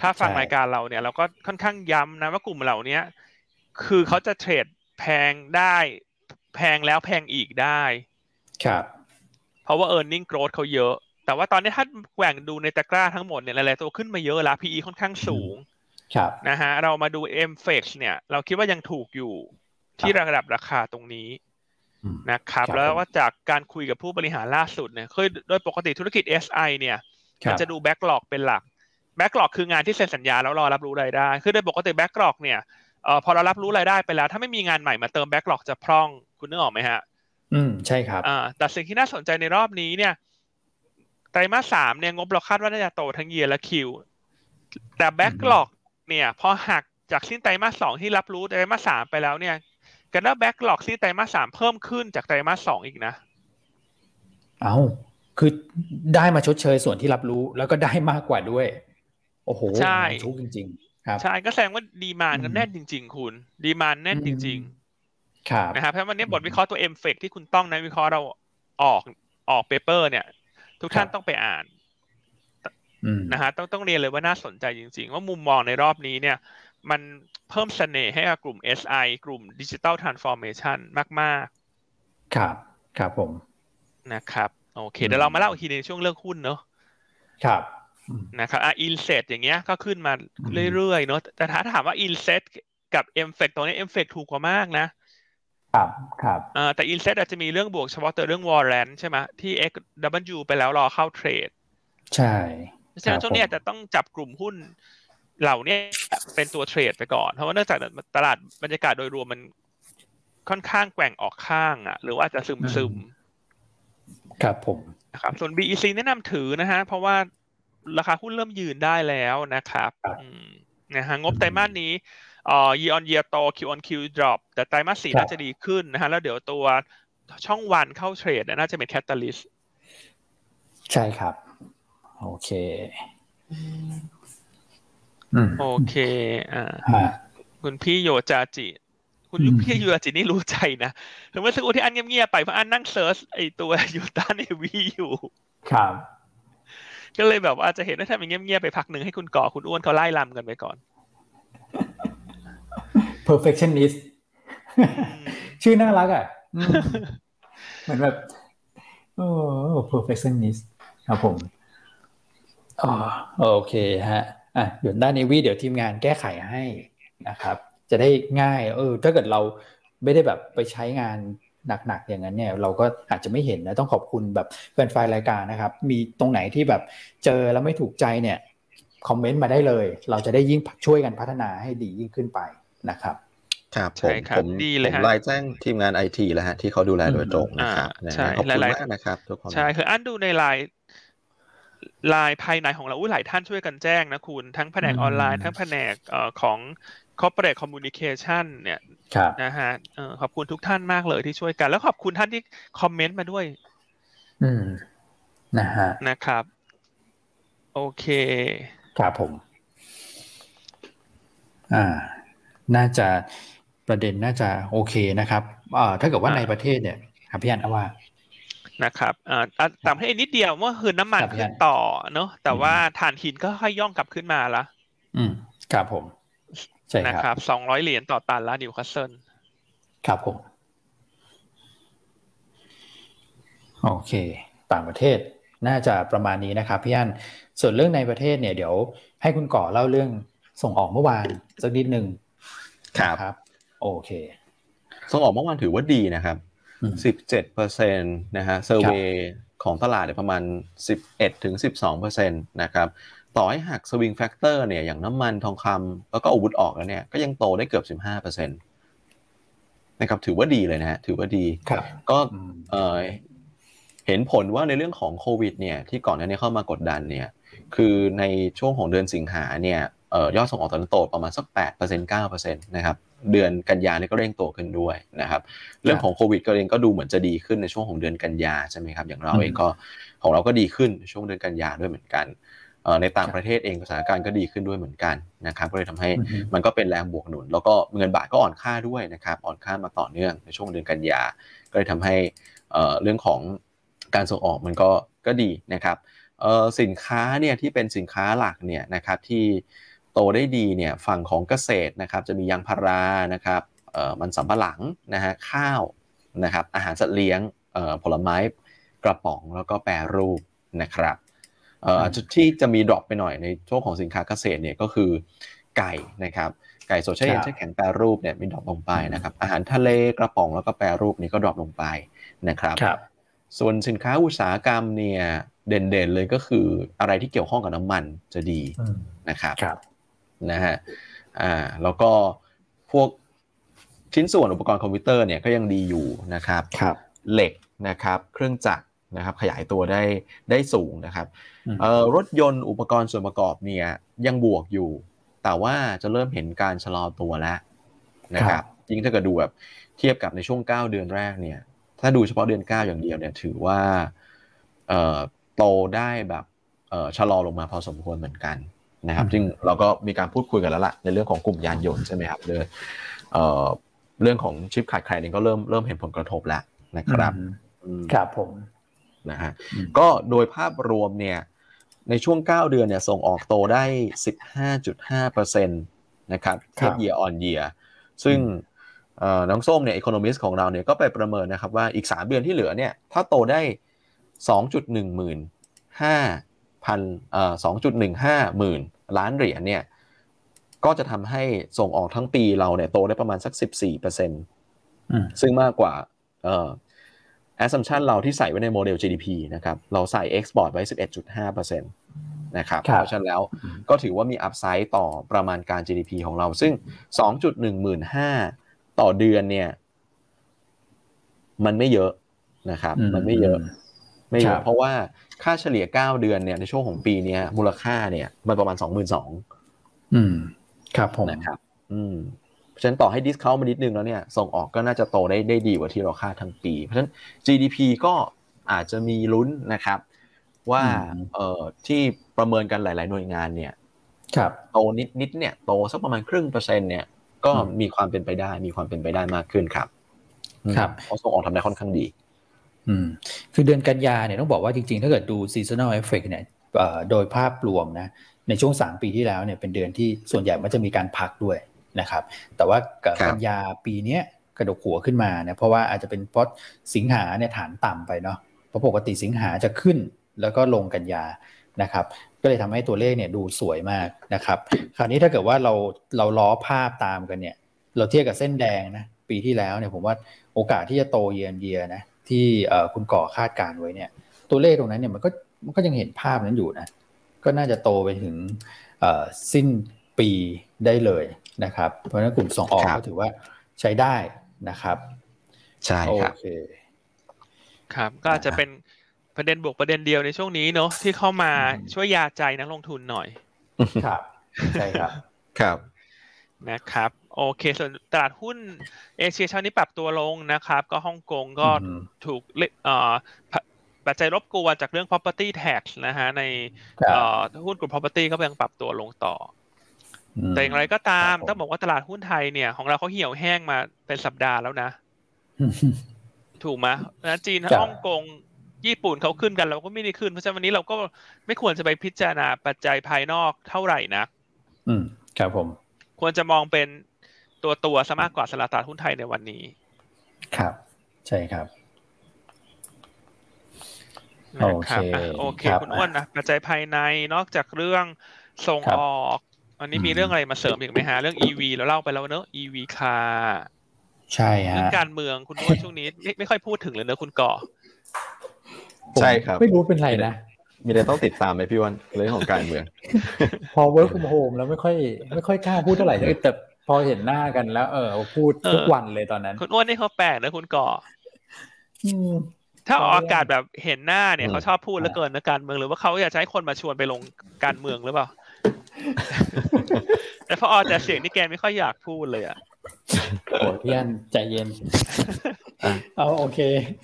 ถ้าฟังรายการเราเนี่ย เราก็ค่อนข้างย้ำนะว่ากลุ่มเหล่านี้คือเขาจะเทรดแพงได้ แพงแล้วแพงอีกได้ ครับ เพราะว่า e a r n i n g growth เขาเยอะ แต่ว่าตอนนี้ถ้าแกว่งดูในตะกร้าทั้งหมดเนี่ยหลายๆตัวขึ้นมาเยอะแล้ว PE ค่อนข้างสูงครับนะฮะเรามาดู MFEC เนี่ย เราคิดว่ายังถูกอยู่ที่ระดับราคาตรงนี้นะครับ แล้วว่าจากการคุยกับผู้บริหารล่าสุดเนี่ยคือโดยปกติธุรกิจ SI เนี่ยมันจะดู backlog เป็นหลัก backlog คืองานที่เซ็นสัญญาแล้วรอรับรู้รายได้ คือโดยปกติ backlog เนี่ยเอ่อพอเรารับรู้รายได้ไปแล้ว ถ้าไม่มีงานใหม่มาเติม backlog จะพร่องคุณนึกออกไหมฮะ อืมใช่ครับอ่าแต่สิ่งที่น่าสนใจในรอบนี้เนี่ยไต รมาสสามเนี่ยงบเราคาดว่าน่าจะโตทั้ง year และ Q แต่ backlog เนี่ยพอหักจากสิ้นไตรมาสสองที่รับรู้ไตรมาสสามไปแล้วเนี่ยกันว่า backlog สิ้นไตรมาสสามเพิ่มขึ้นจากไตรมาสสองอีกนะ เอาคือได้มาชดเชยส่วนที่รับรู้แล้วก็ได้มากกว่าด้วย โอ้โหใช่ทุกจริง ๆ ครับ ใช่ก็แสดงว่า demand ก็แน่นจริง ๆ คุณ demand แน่นจริง ๆ ครับนะครับเพราะวันนี้บทวิเคราะห์ตัว MFEC ที่คุณต้องนะวิเคราะห์เราออกออก paper เนี่ย ทุกท่านต้องไปอ่านนะฮะต้องต้องเรียนเลยว่าน่าสนใจจริง ๆ ว่ามุมมองในรอบนี้เนี่ย มันเพิ่มเสน่ห์ให้กับกลุ่ม SI กลุ่ม Digital Transformation มาก ๆ ครับ ครับผม นะครับ โอเค เดี๋ยวเรามาเล่าอีกทีในช่วงเลือกหุ้นเนอะครับนะครับอะ INSET อย่างเงี้ยก็ขึ้นมาเรื่อย ๆ เนอะแต่ถ้าถามว่า INSET กับ MFEC ตรงนี้ MFEC ถูกกว่ามากนะ ครับครับอ่าแต่อินเซตอาจจะมีเรื่องบวกเฉพาะตัวเรื่องวอร์เรนใช่ไหมที่ X W ไปแล้วรอเข้าเทรด ใช่ฉะนั้นช่วงนี้จะต้องจับกลุ่มหุ้นเหล่านี้เป็นตัวเทรดไปก่อน เพราะว่าเนื่องจากตลาดบรรยากาศโดยรวมมันค่อนข้างแกว่งออกข้างอะ หรือว่าจะซึมซึมครับผมนะครับ ส่วน BEC แนะนำถือนะฮะ เพราะว่าราคาหุ้นเริ่มยืนได้แล้วนะครับนะฮะงบไตรมาสนี้ เอ่อ year on year โต Q on Q drop แต่ไตรมาสสี่น่าจะดีขึ้นนะฮะ แล้วเดี๋ยวตัวช่องวันเข้า trade น่าจะเป็น catalystใช่ครับ โอเคโอเค อ่า คุณพี่โยจาจิ คุณยุพี่ยูอาจินี่รู้ใจนะถึงเมื่อสักครู่ที่อันเงียบๆไปเพราะอันนั่ง search ไอตัว Yuanta Navi อยู่ ครับก็เลยแบบว่าจะเห็นว่าถ้ามันเงียบๆไปพักหนึ่งให้คุณก่อคุณอ้วนเขาไล่ลำกันไปก่อน perfectionist ชื่อน่ารักอะเหมือนแบบโอ้ perfectionist ครับผมอ๋อโอเคฮะอะเดี๋ยวด้านเนวีเดี๋ยวทีมงานแก้ไขให้นะครับ จะได้ง่ายเออถ้าเกิดเราไม่ได้แบบไปใช้งานหนักๆอย่างนั้นเนี่ยเราก็อาจจะไม่เห็นนะต้องขอบคุณแบบแฟนๆรายการนะครับ มีตรงไหนที่แบบเจอแล้วไม่ถูกใจเนี่ยคอมเมนต์มาได้เลย เราจะได้ยิ่งช่วยกันพัฒนาให้ดียิ่งขึ้นไป นะครับครับผมผมดีเลยผมไลน์แจ้งทีมงานไอทีแล้วฮะที่เขาดูแลโดยตรงนะครับใช่ขอบคุณมากนะครับทุกคนใช่คืออันดูในไลน์ไลน์ภายในของเราอุ้ยหลายท่านช่วยกันแจ้งนะคุณ ทั้งแผนกออนไลน์ทั้งแผนกของ corporate communication เนี่ยนะฮะขอบคุณทุกท่านมากเลยที่ช่วยกัน แล้วขอบคุณท่านที่คอมเมนต์มาด้วย อืมนะฮะนะครับ โอเค ครับผม อ่า น่าจะประเด็นน่าจะโอเคนะครับอ่าถ้าเกิดว่าในประเทศเนี่ยครับพี่อันว่านะครับอ่าต่างประเทศนิดเดียวเมื่อคืนน้ำมันขึ้นต่อเนาะแต่ว่าถ่านหินก็ค่อยย่องกลับขึ้นมาละอืมครับผมใช่นะครับสองร้อยเหรียญต่อตันละนิวคาสเซิลครับผมโอเค ต่างประเทศน่าจะประมาณนี้นะครับพี่อันส่วนเรื่องในประเทศเนี่ยเดี๋ยวให้คุณก่อเล่าเรื่องส่งออกเมื่อวานสักนิดหนึ่ง ครับรบโอเคส่งออกเมื่อวานถือว่าดีนะครับสิบเจ็ดเปอร์เซ็นต์นะฮะ survey ของตลาดเนี่ยประมาณสิบเอ็ดถึงสิบสองเปอร์เซ็นต์นะครับต่อให้หัก swing factor เนี่ยอย่างน้ำมันทองคำแล้วก็อาวุธออกแล้วเนี่ยก็ยังโตได้เกือบ 15%นะครับถือว่าดีเลยนะฮะถือว่าดีก็เหตุผลว่าในเรื่องของโควิดเนี่ยที่ก่อนหน้านี้เข้ามากดดันเนี่ยคือในช่วงของเดือนสิงหาเนี่ย ยอดส่งออกตอนนั้นโตประมาณสัก 8% 9%นะครับ เดือนกันยานี่ก็เร่งโตขึ้นด้วยนะครับ เรื่องของโควิดก็เองก็ดูเหมือนจะดีขึ้นในช่วงของเดือนกันยาใช่ไหมครับ อย่างเราเองก็ของเราก็ดีขึ้นในช่วงเดือนกันยาด้วยเหมือนกัน ในต่างประเทศเองสถานการณ์ก็ดีขึ้นด้วยเหมือนกันนะครับ ก็เลยทำให้มันก็เป็นแรงบวกหนุน แล้วก็เงินบาทก็อ่อนค่าด้วยนะครับ อ่อนค่ามาต่อเนื่องในช่วงเดือนกันยา ก็เลยทำให้เรื่องของการส่งออกมันก็ก็ดีนะครับสินค้าเนี่ยที่เป็นสินค้าหลักเนี่ยนะครับที่ โตได้ดีเนี่ยฝั่งของเกษตรนะครับจะมียางพารานะครับมันสำปะหลังนะฮะข้าวนะครับอาหารสัตว์เลี้ยงผลไม้กระป๋องแล้วก็แปรรูปนะครับจุดที่จะมี drop ไปหน่อยในช่วงของสินค้าเกษตรเนี่ยก็คือไก่นะครับไก่สดแช่เย็นแช่แข็งแปรรูปเนี่ยมี drop ลงไปนะครับอาหารทะเลกระป๋องแล้วก็แปรรูปนี่ก็ drop ลงไปนะครับรบส่วนสินค้าอุตสาหกรรมเนี่ยเด่นๆเลยก็คืออะไรที่เกี่ยวข้องกับน้ำมันจะดีนะครับรบ นะฮะอ่าแล้วก็พวกชิ้นส่วนอุปกรณ์คอมพิวเตอร์เนี่ยก็ยังดีอยู่นะครับครับเหล็กนะครับเครื่องจักรนะครับขยายตัวได้ได้สูงนะครับรถยนต์อุปกรณ์ส่วนประกอบเนี่ยยังบวกอยู่ แต่ว่าจะเริ่มเห็นการชะลอตัวแล้วนะครับยิ่งถ้าเกิดดูแบบเทียบกับในช่วง 9 เดือนแรกเนี่ยถ้าดูเฉพาะเดือน 9 อย่างเดียวเนี่ยถือว่าโตได้แบบชะลอลงมาพอสมควรเหมือนกัน นะครับจึงเราก็มีการพูดคุยกันแล้วล่ะในเรื่องของกลุ่มยานยนต์ใช่ไหมครับเรื่องเรื่องของชิปขาดแคลนนี่ก็เริ่มเริ่มเห็นผลกระทบแล้วนะครับครับผมนะฮะก็โดยภาพรวมเนี่ยในช่วง 9 เดือนเนี่ยส่งออกโตได้ 15.5%นะครับเทียบ year on year ซึ่งน้องส้มเนี่ยอีโคโนมิสของเราเนี่ยก็ไปประเมินนะครับว่าอีก 3 เดือนที่เหลือเนี่ยถ้าโตได้ 2.1 หมื่น5 พันเอ่อ2.15หมื่นล้านเหรียญเนี่ยก็จะทำให้ส่งออกทั้งปีเราเนี่ยโตได้ประมาณสัก14%ซึ่งมากกว่าเอ่อ assumption เราที่ใส่ไว้ในโมเดล GDP นะครับ เราใส่ export ไว้ 11.5%นะครับ เพราะฉะนั้นแล้วก็ถือว่ามี upside ต่อประมาณการ GDP ของเรา ซึ่ง2.15ต่อเดือนเนี่ย มันไม่เยอะนะครับ มันไม่เยอะ ไม่เยอะเพราะว่าค่าเฉลี่ย9เดือนเนี่ยในช่วงของปีนี้มูลค่าเนี่ยมันประมาณ22,000อืม ครับผมนะครับ อืมฉะนั้นต่อให้ดิสเคาท์มานิดนึงแล้วเนี่ยส่งออกก็น่าจะโตได้ได้ดีกว่าที่เราคาดทั้งปี เพราะฉะนั้น GDP ก็อาจจะมีลุ้นนะครับ ว่าเอ่อที่ประเมินกันหลาย ๆ หน่วยงานเนี่ย ครับโตนิดนิดเนี่ยโตสักประมาณครึ่งเปอร์เซ็นต์เนี่ยก็มีความเป็นไปได้มีความเป็นไปได้มากขึ้นครับ ครับเพราะส่งออกทำได้ค่อนข้างดี อืมคือเดือนกันยาเนี่ยต้องบอกว่าจริงๆ ถ้าเกิดดู seasonal effect เนี่ยโดยภาพรวมนะในช่วงสามปีที่แล้วเนี่ยเป็นเดือนที่ส่วนใหญ่มันจะมีการพักด้วยนะครับ แต่ว่ากันยาปีนี้กระดกหัวขึ้นมาเนี่ยเพราะว่าอาจจะเป็นเพราะสิงหาเนี่ยฐานต่ำไปเนาะเพราะปกติสิงหาจะขึ้นแล้วก็ลงกันยานะครับ ก็เลยทำให้ตัวเลขเนี่ยดูสวยมากนะครับ คราวนี้ถ้าเกิดว่าเราเราล้อภาพตามกันเนี่ย เราเทียบกับเส้นแดงนะปีที่แล้วเนี่ยผมว่าโอกาสที่จะโตเยียนเยียนะ ที่คุณก่อคาดการไว้เนี่ย ตัวเลขตรงนั้นเนี่ยมันก็มันก็ยังเห็นภาพนั้นอยู่นะ ก็น่าจะโตไปถึงสิ้นปีได้เลยนะครับ เพราะฉะนั้นกลุ่มส่งออกก็ถือว่าใช้ได้นะครับ ใช่ครับโอเคครับก็อาจจะเป็นประเด็นบวกประเด็นเดียวในช่วงนี้เนาะที่เข้ามาช่วยยาใจนักลงทุนหน่อย ครับ ใช่ครับ ครับ นะครับ โอเค ส่วนตลาดหุ้นเอเชียเช้านี้ปรับตัวลงนะครับ ก็ฮ่องกงก็ถูกเอ่อปัจจัยรบกวนจากเรื่อง property tax นะฮะ ในหุ้นกลุ่ม property ก็ยังปรับตัวลงต่อ แต่อย่างไรก็ตามต้องบอกว่าตลาดหุ้นไทยเนี่ย ของเราเขาเหี่ยวแห้งมาเป็นสัปดาห์แล้วนะ ถูกไหมนะจีนฮ่องกงญี่ปุ่นเขาขึ้นกันเราก็ไม่ได้ขึ้น เพราะฉะนั้นวันนี้เราก็ไม่ควรจะไปพิจารณาปัจจัยภายนอกเท่าไหร่นะอืม ครับผม ควรจะมองเป็น ตัวตัวซะมากกว่าสลาตลาดหุ้นไทยในวันนี้ ครับ ใช่ครับโอเคโอเค คุณอ้วนนะปัจจัยภายในนอกจากเรื่องส่งออกอันนี้มีเรื่องอะไรมาเสริมอีกไหมฮะ เรื่อง EV เราเล่าไปแล้วเนอะ EV คาใช่ฮะเรื่องการเมืองคุณว่าช่วงนี้ไม่ไม่ค่อยพูดถึงเลยเนอะคุณก่อ ใช่ครับ ไม่รู้เป็นไรนะ มีอะไรต้องติดตามไหมพี่วันเรื่องของการเมือง พอ work from home แล้วไม่ค่อย ไม่ค่อยกล้าพูดเท่าไหร่แต่ พอเห็นหน้ากันแล้ว เออ พูดทุกวันเลยตอนนั้น คุณอ้วนนี่เขาแปลกนะคุณก่อถ้าออกอากาศแบบเห็นหน้าเนี่ยเขาชอบพูดแล้วเกินนะการเมืองหรือว่าเขาอยากใช้คนมาชวนไปลงการเมืองหรือเปล่า แต่พอออกแต่เสียงนี่แกไม่ค่อยอยากพูดเลยอะโอ้พี่อันใจเย็นเอาโอเค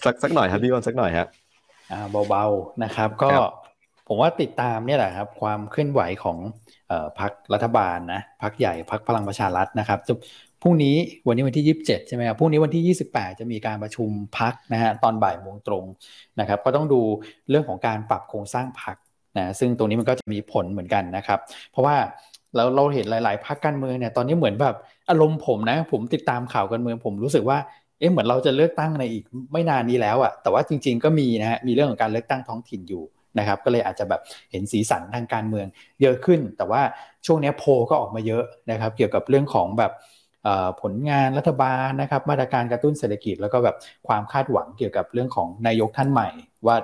สักสักหน่อยครับพี่วันสักหน่อยครับอ่าเบาๆนะครับ ก็ผมว่าติดตามเนี่ยแหละครับ ความเคลื่อนไหวของ พรรครัฐบาลนะพรรคใหญ่พรรคพลังประชารัฐนะครับพรุ่งนี้วันนี้วันที่ 27 ใช่ไหมครับพรุ่งนี้วันที่ 28 จะมีการประชุมพักนะฮะตอนบ่ายโมงตรงนะครับ ก็ต้องดูเรื่องของการปรับโครงสร้างพักนะซึ่งตรงนี้มันก็จะมีผลเหมือนกันนะครับ เพราะว่าเราเราเห็นหลาย ๆพรรคการเมืองเนี่ยตอนนี้เหมือนแบบอารมณ์ผมนะผมติดตามข่าวการเมืองผมรู้สึกว่าเอ๊ะเหมือนเราจะเลือกตั้งในอีกไม่นานนี้แล้วอะแต่ว่าจริง ๆ ก็มีนะฮะมีเรื่องของการเลือกตั้งท้องถิ่นอยู่ นะครับก็เลยอาจจะแบบเห็นสีสันทางการเมืองเยอะขึ้น แต่ว่าช่วงนี้โพก็ออกมาเยอะนะครับ เกี่ยวกับเรื่องของแบบผลงานรัฐบาลนะครับ มาตรการกระตุ้นเศรษฐกิจแล้วก็แบบความคาดหวังเกี่ยวกับเรื่องของนายกท่านใหม่ ว่า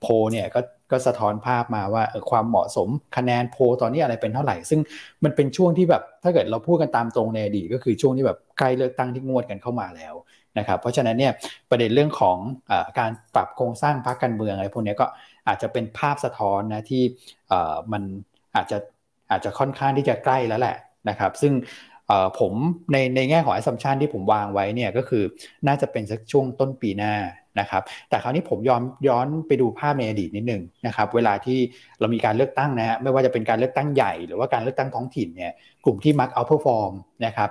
โพเนี่ยก็ก็สะท้อนภาพมาว่าความเหมาะสมคะแนนโพตอนนี้อะไรเป็นเท่าไหร่ ซึ่งมันเป็นช่วงที่แบบถ้าเกิดเราพูดกันตามตรงในอดีตก็คือช่วงที่แบบใกล้เลือกตั้งที่งวดกันเข้ามาแล้วนะครับเพราะฉะนั้นเนี่ยประเด็นเรื่องของอการปรับโครงสร้างพรรคการเมืองอะไรพวกนี้ก็ อาจจะเป็นภาพสะท้อนนะที่มันอาจจะอาจจะค่อนข้างที่จะใกล้แล้วแหละนะครับซึ่งผมในในแง่ของ assumption ที่ผมวางไว้เนี่ยก็คือน่าจะเป็นสักช่วงต้นปีหน้านะครับแต่คราวนี้ผมย้อนย้อนไปดูภาพในอดีตนิดนึงนะครับเวลาที่เรามีการเลือกตั้งนะฮะไม่ว่าจะเป็นการเลือกตั้งใหญ่ หรือว่าการเลือกตั้งท้องถิ่นเนี่ยกลุ่มที่มัก outperform นะครับ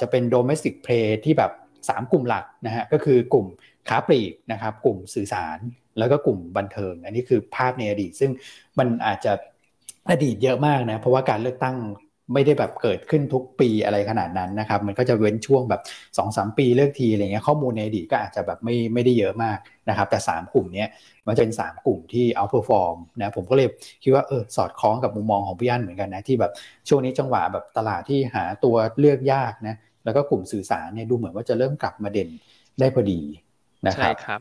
จะเป็น domestic play ที่แบบ 3 กลุ่มหลักนะฮะก็คือกลุ่มค้าปลีกนะครับกลุ่มสื่อสาร แล้วก็กลุ่มบันเทิง อันนี้คือภาพในอดีต ซึ่งมันอาจจะอดีตเยอะมากนะเพราะว่าการเลือกตั้งไม่ได้แบบเกิดขึ้นทุกปีอะไรขนาดนั้นนะครับมันก็จะเว้นช่วงแบบ2อสปีเลือกทีอะไรเงี้ยข้อมูลในอดีตก็อาจจะแบบไม่ไม่ได้เยอะมากนะครับแต่ 3 กลุ่มนี้มันจะเป็น 3 กลุ่มที่ outperform นะผมก็เลยคิดว่าเออสอดคล้องกับมุมมองของพี่อันเหมือนกันนะที่แบบช่วงนี้จังหวะแบบตลาดที่หาตัวเลือกยากนะแล้วก็กลุ่มสื่อสารเนี่ยดูเหมือนว่าจะเริ่มกลับมาเด่นได้พอดี นะครับใช่ครับ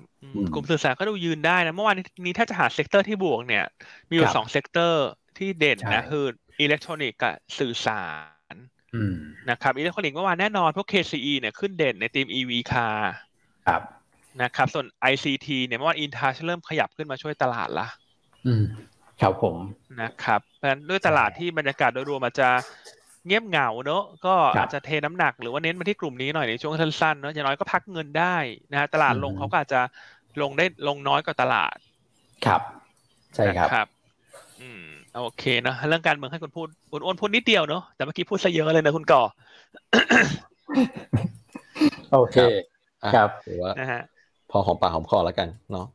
กลุ่มสื่อสารก็ดูยืนได้นะเมื่อวานนี้ถ้าจะหา sector ที่บวกเนี่ย มีอยู่สองเซกเตอร์ที่เด่นนะคืออิเล็กทรอนิกส์กับสื่อสารรนะครับอิเล็กทรอนิกส์เมื่อวานแน่นอนพวก KCE เนี่ยขึ้นเด่นในทีม EV car ครับนะครับส่วน ICT เนี่ยเมื่อวานอินทัชเริ่มขยับขึ้นมาช่วยตลาดละอืมครับผมนะครับเพราะฉะนั้นด้วยตลาดที่บรรยากาศโดยรวมอาจจะ เงียบเหงาเนอะก็อาจจะเทน้ำหนักหรือว่าเน้นมาที่กลุ่มนี้หน่อยในช่วงสั้นๆเนอะอย่างน้อยก็พักเงินได้นะฮะตลาดลงเขาก็อาจจะลงได้ลงน้อยกว่าตลาด ครับ ใช่ครับครับ อืมโอเคนะเรื่องการเมืองให้คุณพูดคุณอ้วนพูดนิดเดียวเนาะแต่เมื่อกี้พูดซะเยอะเลยนะคุณก่อโอเคครับถือว่านะฮะพอหอมปากหอมคอแล้วกันเนาะ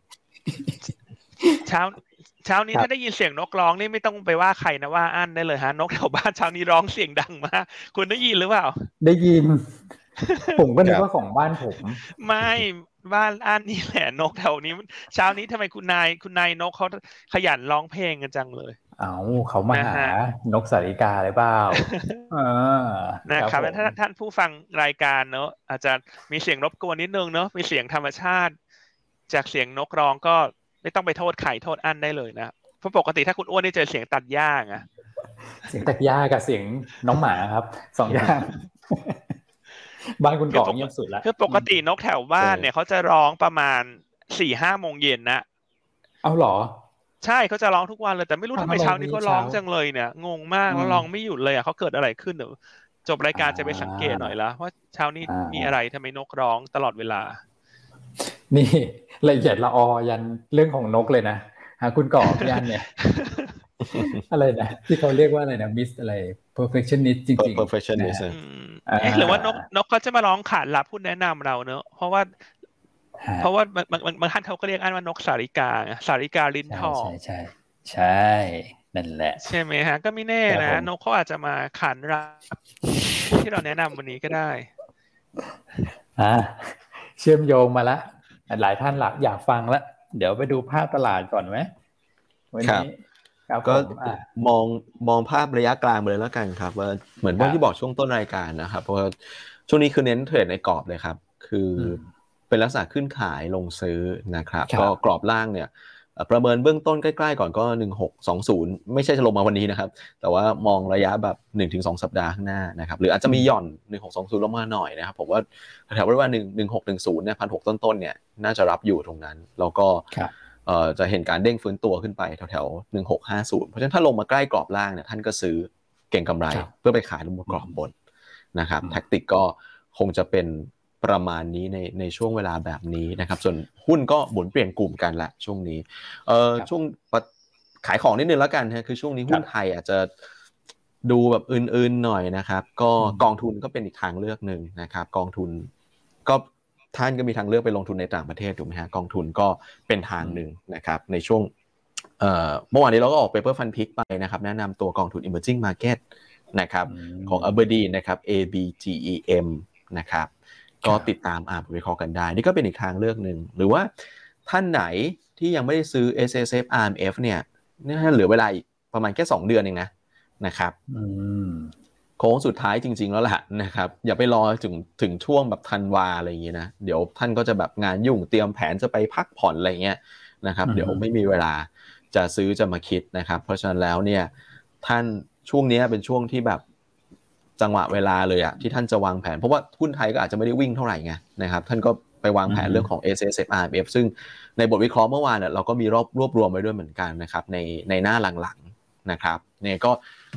เช้า เช้านี้ถ้าได้ยินเสียงนกร้องนี่ไม่ต้องไปว่าใครนะว่าอั้นได้เลยฮะนกแถวบ้านเช้านี้ร้องเสียงดังมากคุณได้ยินหรือเปล่า ได้ยิน ผมก็นึกว่าของบ้านผม ไม่บ้านอันนี่แหละนกแถวนี้เช้านี้ทำไมคุณนายคุณนายนกเขาขยันร้องเพลงกันจังเลย เอาเขามาหานกสาริกาหรือเปล่านะครับถ้าท่านผู้ฟังรายการเนอะอาจจะมีเสียงรบกวนนิดนึงเนอะมีเสียงธรรมชาติ จากเสียงนกร้องก็ ไม่ต้องไปโทษไข่โทษอันได้เลยนะเพราะปกติถ้าคุณอ้วนได้เจอเสียงตัดหญ้าไงเสียงตัดหญ้ากับเสียงน้องหมาครับสองอย่างบ้านคุณก่อเงียบสุดแล้วคือปกตินกแถวบ้านเนี่ยเขาจะร้องประมาณสี่ห้าโมงเย็นนะเอาหรอ ใช่เขาจะร้องทุกวันเลยแต่ไม่รู้ทำไมเช้านี้เขาร้องจังเลยเนี่ยงงมากแล้วร้องไม่หยุดเลยอะเขาเกิดอะไรขึ้นเดี๋ยวจบรายการจะไปสังเกตหน่อยละว่าเช้านี้มีอะไรทำไมนกร้องตลอดเวลา นี่ละเอียดละออยันเรื่องของนกเลยนะหาคุณก่อยันเนี่ย อะไรนะที่เขาเรียกว่าอะไรนะมิสอะไร perfectionist จริงๆ perfectionist หรือว่านกนกเขาจะมาร้องขาดรับพูดแนะนำเราเนอะเพราะว่า เพราะว่าบางบางท่านเขาก็เรียกอันว่านกสาริกาสาริกาลิ้นทองใช่ใช่ใช่นั่นแหละ ใช่ไหมฮะ ก็ไม่แน่นะนกเขาอาจจะมาขานรับที่เราแนะนำวันนี้ก็ได้อ่าเชื่อมโยงมาละ หลายท่านหลักอยากฟังละเดี๋ยวไปดูภาพตลาดก่อนไหมวันนี้ก็มองมองภาพระยะกลางเลยแล้วกันครับว่าเหมือนที่บอกช่วงต้นรายการนะครับเพราะว่าช่วงนี้คือเน้นเทรดในกรอบเลยครับ คือเป็นลักษณะขึ้นขายลงซื้อนะครับ ก็กรอบล่างเนี่ย ประเมินเบื้องต้นใกล้ๆก่อนก็ 1620 ไม่ใช่จะลงมาวันนี้นะครับ แต่ว่ามองระยะแบบ 1-2 สัปดาห์ข้างหน้านะครับ หรืออาจจะมีหย่อน 1620 ลงมาหน่อยนะครับ ผมว่าแถวๆว่า1610เนี่ยพันหต้นๆ เนี่ย น่าจะรับอยู่ตรงนั้น แล้วก็จะเห็นการเด้งฟื้นตัวขึ้นไปแถวๆ1650 เพราะฉะนั้นถ้าลงมาใกล้กรอบล่างเนี่ยท่านก็ซื้อเก่งกำไร เพื่อไปขายลงมากรอบบนนะครับแท็กติกก็คงจะเป็น ประมาณนี้ในในช่วงเวลาแบบนี้นะครับ ส่วนหุ้นก็หมุนเปลี่ยนกลุ่มกันละช่วงนี้เออช่วงขายของนิดนึงแล้วกันฮะคือช่วงนี้หุ้นไทยอาจจะดูแบบอื่นๆหน่อยนะครับ ก็กองทุนก็เป็นอีกทางเลือกหนึ่งนะครับ กองทุนก็ท่านก็มีทางเลือกไปลงทุนในต่างประเทศถูกไหมฮะกองทุนก็เป็นทางหนึ่งนะครับ ในช่วงเมื่อวานนี้เราก็ออก paper fund pick ไปนะครับ แนะนำตัวกองทุน emerging market นะครับ ของ Aberdeen นะครับ ABGEM นะครับ ก็ติดตามอ่านวิเคราะห์กันได้ นี่ก็เป็นอีกทางเลือกหนึ่ง หรือว่าท่านไหนที่ยังไม่ได้ซื้อ S S F R M F เนี่ยนี่เหลือเวลาอีกประมาณแค่ 2 เดือนเองนะนะครับโค้งสุดท้ายจริง ๆ แล้วแหละนะครับ อย่าไปรอถึงถึงช่วงแบบธันวาอะไรอย่างเงี้ยนะ เดี๋ยวท่านก็จะแบบงานยุ่งเตรียมแผนจะไปพักผ่อนอะไรเงี้ยนะครับ เดี๋ยวไม่มีเวลาจะซื้อจะมาคิดนะครับ เพราะฉะนั้นแล้วเนี่ยท่านช่วงนี้เป็นช่วงที่แบบ จังหวะเวลาเลยอะที่ท่านจะวางแผน เพราะว่าหุ้นไทยก็อาจจะไม่ได้วิ่งเท่าไหร่ไงนะครับท่านก็ไปวางแผนเรื่องของ S S F R F ซึ่งในบทวิเคราะห์เมื่อวานเนี่ยเราก็มีรอบรวบรวมไว้ด้วยเหมือนกันนะครับในในหน้าหลังๆนะครับเนี่ยก็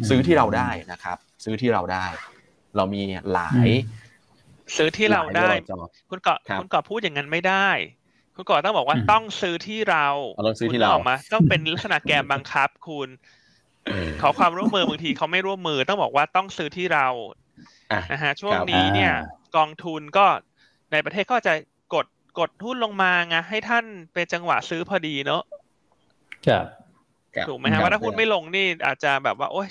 ซื้อที่เราได้นะครับ ซื้อที่เราได้ เรามีหลาย ซื้อที่เราได้ คุณเกาะคุณเกาะพูดอย่างนั้นไม่ได้ คุณเกาะต้องบอกว่าต้องซื้อที่เราต้องซื้อที่เราออกมาต้องเป็นลักษณะแกมบังคับคุณ ขอความร่วมมือบางทีเขาไม่ร่วมมือต้องบอกว่าต้องซื้อที่เรานะฮะช่วงนี้เนี่ย กองทุนก็ในประเทศก็จะกดกดหุ้นลงมาไงให้ท่านเป็นจังหวะซื้อพอดีเนอะครับถูกไหมฮะว่าถ้าหุ้นไม่ลงนี่อาจจะแบบว่า โอ้ย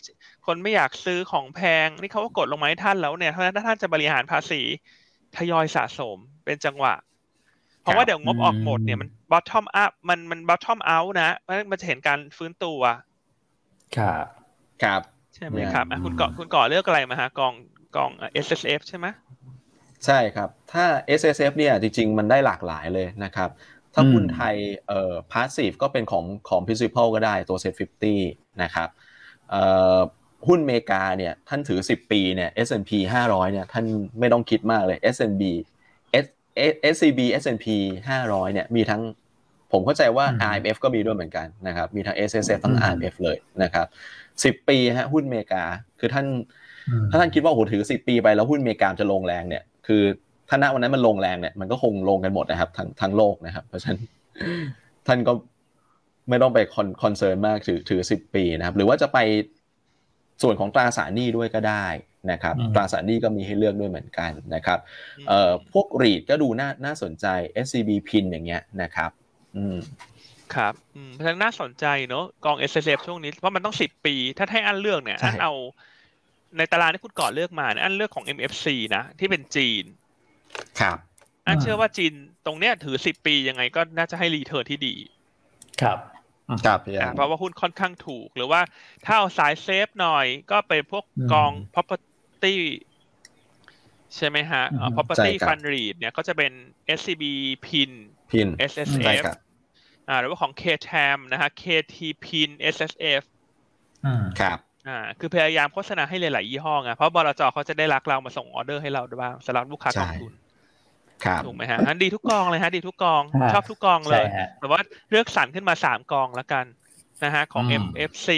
คนไม่อยากซื้อของแพง นี่เขาก็กดลงมาให้ท่านแล้วเนี่ยเพราะฉะนั้นถ้าท่านจะบริหารภาษีทยอยสะสมเป็นจังหวะ เพราะว่าเดี๋ยวงบออกหมดเนี่ยมัน bottom up มันมัน bottom out นะเพราะมันจะเห็นการฟื้นตัว ครับครับ ใช่ไหมครับคุณเกาะคุณเกาะเลือกอะไรมาฮะกองกอง S S F ใช่ไหมใช่ครับ ถ้า S S F เนี่ยจริง ๆ มันได้หลากหลายเลยนะครับ ถ้าหุ้นไทยเอ่อ passive ก็เป็นของของ principal ก็ได้ตัว set 50นะครับเอ่อหุ้นเมกาเนี่ยท่านถือ 10 ปีเนี่ย S&P 500เนี่ยท่านไม่ต้องคิดมากเลย S&P S SCB S&P 500เนี่ยมีทั้ง ผมเข้าใจว่า IMF ก็มีด้วยเหมือนกันนะครับ มีทั้ง S S F ทั้ง IMF เลยนะครับสิบปีฮะหุ้นอเมริกา คือท่าน ถ้าท่านคิดว่าโอ้โหถือสิบปีไปแล้วหุ้นอเมริกาจะลงแรงเนี่ย คือถ้าณวันนั้นมันลงแรงเนี่ย มันก็คงลงกันหมดนะครับทั้งทั้งโลกนะครับ เพราะฉะนั้นท่านก็ไม่ต้องไปคอนคอนเซิร์นมากถือถือสิบปีนะครับ หรือว่าจะไปส่วนของตราสารหนี้ด้วยก็ได้นะครับตราสารหนี้ก็มีให้เลือกด้วยเหมือนกันนะครับเอ่อพวกรีดก็ดูน่าน่าสนใจ SCB พินอย่างเงี้ยนะครับ อืมครับอืมเพราะฉะนั้นน่าสนใจเนอะกอง S S F ช่วงนี้ เพราะมันต้องสิบปี ถ้าให้อันเลือกเนี่ย อันเอา ในตารางที่คุณก่อเลือกมาอันเลือกของ M F C นะ ที่เป็นจีน ครับ อันเชื่อว่าจีนตรงเนี้ยถือสิบปียังไงก็น่าจะให้รีเทิร์นที่ดี ครับครับเพราะว่าหุ้นค่อนข้างถูก หรือว่าถ้าเอาสายเซฟหน่อยก็ไปพวกกอง property ใช่ไหมฮะ property fund read เนี่ยก็จะเป็น SCB PIN PIN SSF อ่าหรือว่าของ KTM นะฮะ KT PIN SSF ครับอ่าคือพยายามโฆษณาให้หลายๆยี่ห้อไงเพราะบลจเขาจะได้รักเรามาส่งออเดอร์ให้เราด้วยบ้างสำหรับลูกค้ากองทุนถูกไหมฮะอันดีทุกกองเลยฮะดีทุกกองชอบทุกกองเลย แต่ว่าเลือกสรรขึ้นมาสามกองแล้วกันนะฮะของ MFC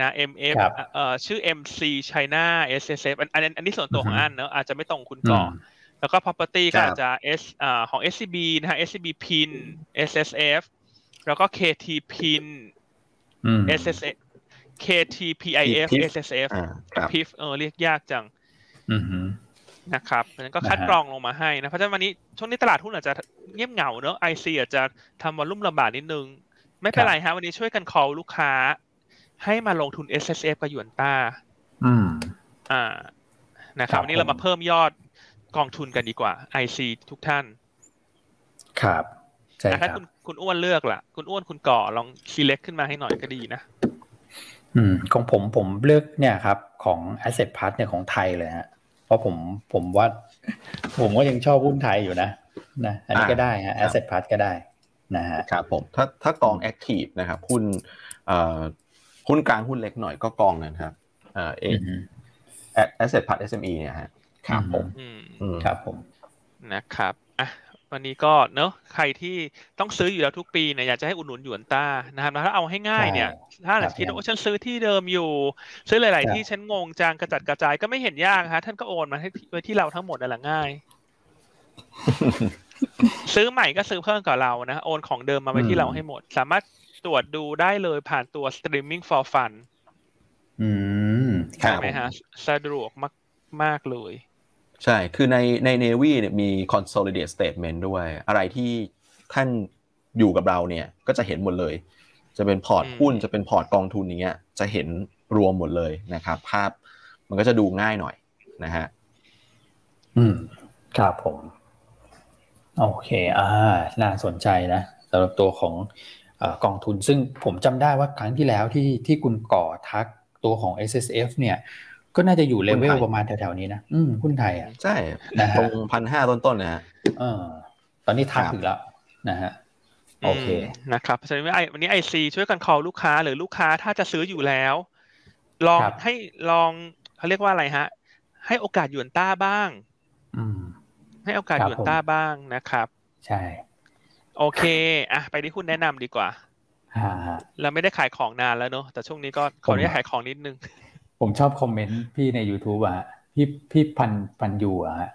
นะ MF เอ่อชื่อ MC China SSF อันอันนี้ส่วนตัวของอันเนอะอาจจะไม่ตรงคุณก่อแล้วก็ property ก็อาจจะ S อ่าของ SCB นะฮะ SCB PIN SSF แล้วก็ KT PIN SSF KTPIF SSF PIF เออเรียกยากจังนะครับนั้นก็คัดกรองลงมาให้นะ เพราะฉะนั้นวันนี้ช่วงนี้ตลาดหุ้นอาจจะเงียบเหงาเนอะไอซีอาจจะทำวอลลุ่มลำบากนิดนึง ไม่เป็นไรฮะ วันนี้ช่วยกัน call ลูกค้า ให้มาลงทุน S S F กับหยวนต้า อืม อ่า นะครับ วันนี้เรามาเพิ่มยอดกองทุนกันดีกว่า IC ทุกท่าน ครับ ใช่ครับถ้าคุณ คุณอ้วนเลือกล่ะ คุณอ้วนคุณก่อลอง select ขึ้นมาให้หน่อยก็ดีนะ อืม ของผมผมเลือกเนี่ยครับ ของ asset part เนี่ยของไทยเลยฮะ เพราะผมผมว่า ผมก็ยังชอบหุ้นไทยอยู่นะนะ อันนี้ก็ได้ฮะ asset part ก็ได้นะฮะครับผมถ้าถ้ากอง active นะครับหุ้นเอ่อหุ้นกลางหุ้นเล็กหน่อยก็กองนั้นครับเอ่อเอ asset part SME เนี่ยฮะครับผมครับผมนะครับอะ วันนี้ก็เนอะใครที่ต้องซื้ออยู่แล้วทุกปีเนี่ยอยากจะให้อุดหนุนหยวนต้านะครับแล้วถ้าเอาให้ง่ายเนี่ย ถ้าหลักคิดว่าฉันซื้อที่เดิมอยู่ ซื้อหลาย ๆ ที่ฉันงงจางกระจัดกระจายก็ไม่เห็นยากฮะท่านก็โอนมาให้ไว้ที่เราทั้งหมดนั่นแหละง่าย ซื้อใหม่ก็ซื้อเพิ่มกับเรานะ โอนของเดิมมาไว้ที่เราให้หมด สามารถตรวจดูได้เลยผ่านตัว Streaming for Fund อืมใช่ไหมฮะสะดวกมากมากเลย ใช่ คือในใน Navy เนี่ยมี consolidate statement ด้วย อะไรที่ท่านอยู่กับเราเนี่ย ก็จะเห็นหมดเลย จะเป็นพอร์ตหุ้น จะเป็นพอร์ตกองทุนอย่างเงี้ย จะเห็นรวมหมดเลยนะครับ ภาพมันก็จะดูง่ายหน่อยนะฮะ อืม ครับผม โอเค อ่า น่าสนใจนะสำหรับตัวของอกองทุน ซึ่งผมจำได้ว่าครั้งที่แล้วที่ที่คุณก่อทักตัวของ S S F เนี่ย ก็น่าจะอยู่เลเวลประมาณแถวๆนี้นะอืมหุ้นไทยอะใช่ตรงพันห้าต้นๆนะฮะเออตอนนี้ทักถึงแล้วนะฮะโอเคนะครับเพราะฉะนั้นวันนี้ไอซีช่วยกันคอลูกค้าหรือลูกค้าถ้าจะซื้ออยู่แล้ว ลองให้ลองเขาเรียกว่าอะไรฮะใให้โอกาสยวนต้าบ้างอืมให้โอกาสยวนต้าบ้างนะครับ ใช่ โอเคอะไปที่หุ้นแนะนำดีกว่าเราไม่ได้ขายของนานแล้วเนอะแต่ช่วงนี้ก็ขออนุญาตขายของนิดนึง ผมชอบคอมเมนต์พี่ใน YouTube อะพี่พี่พันพันยูอะ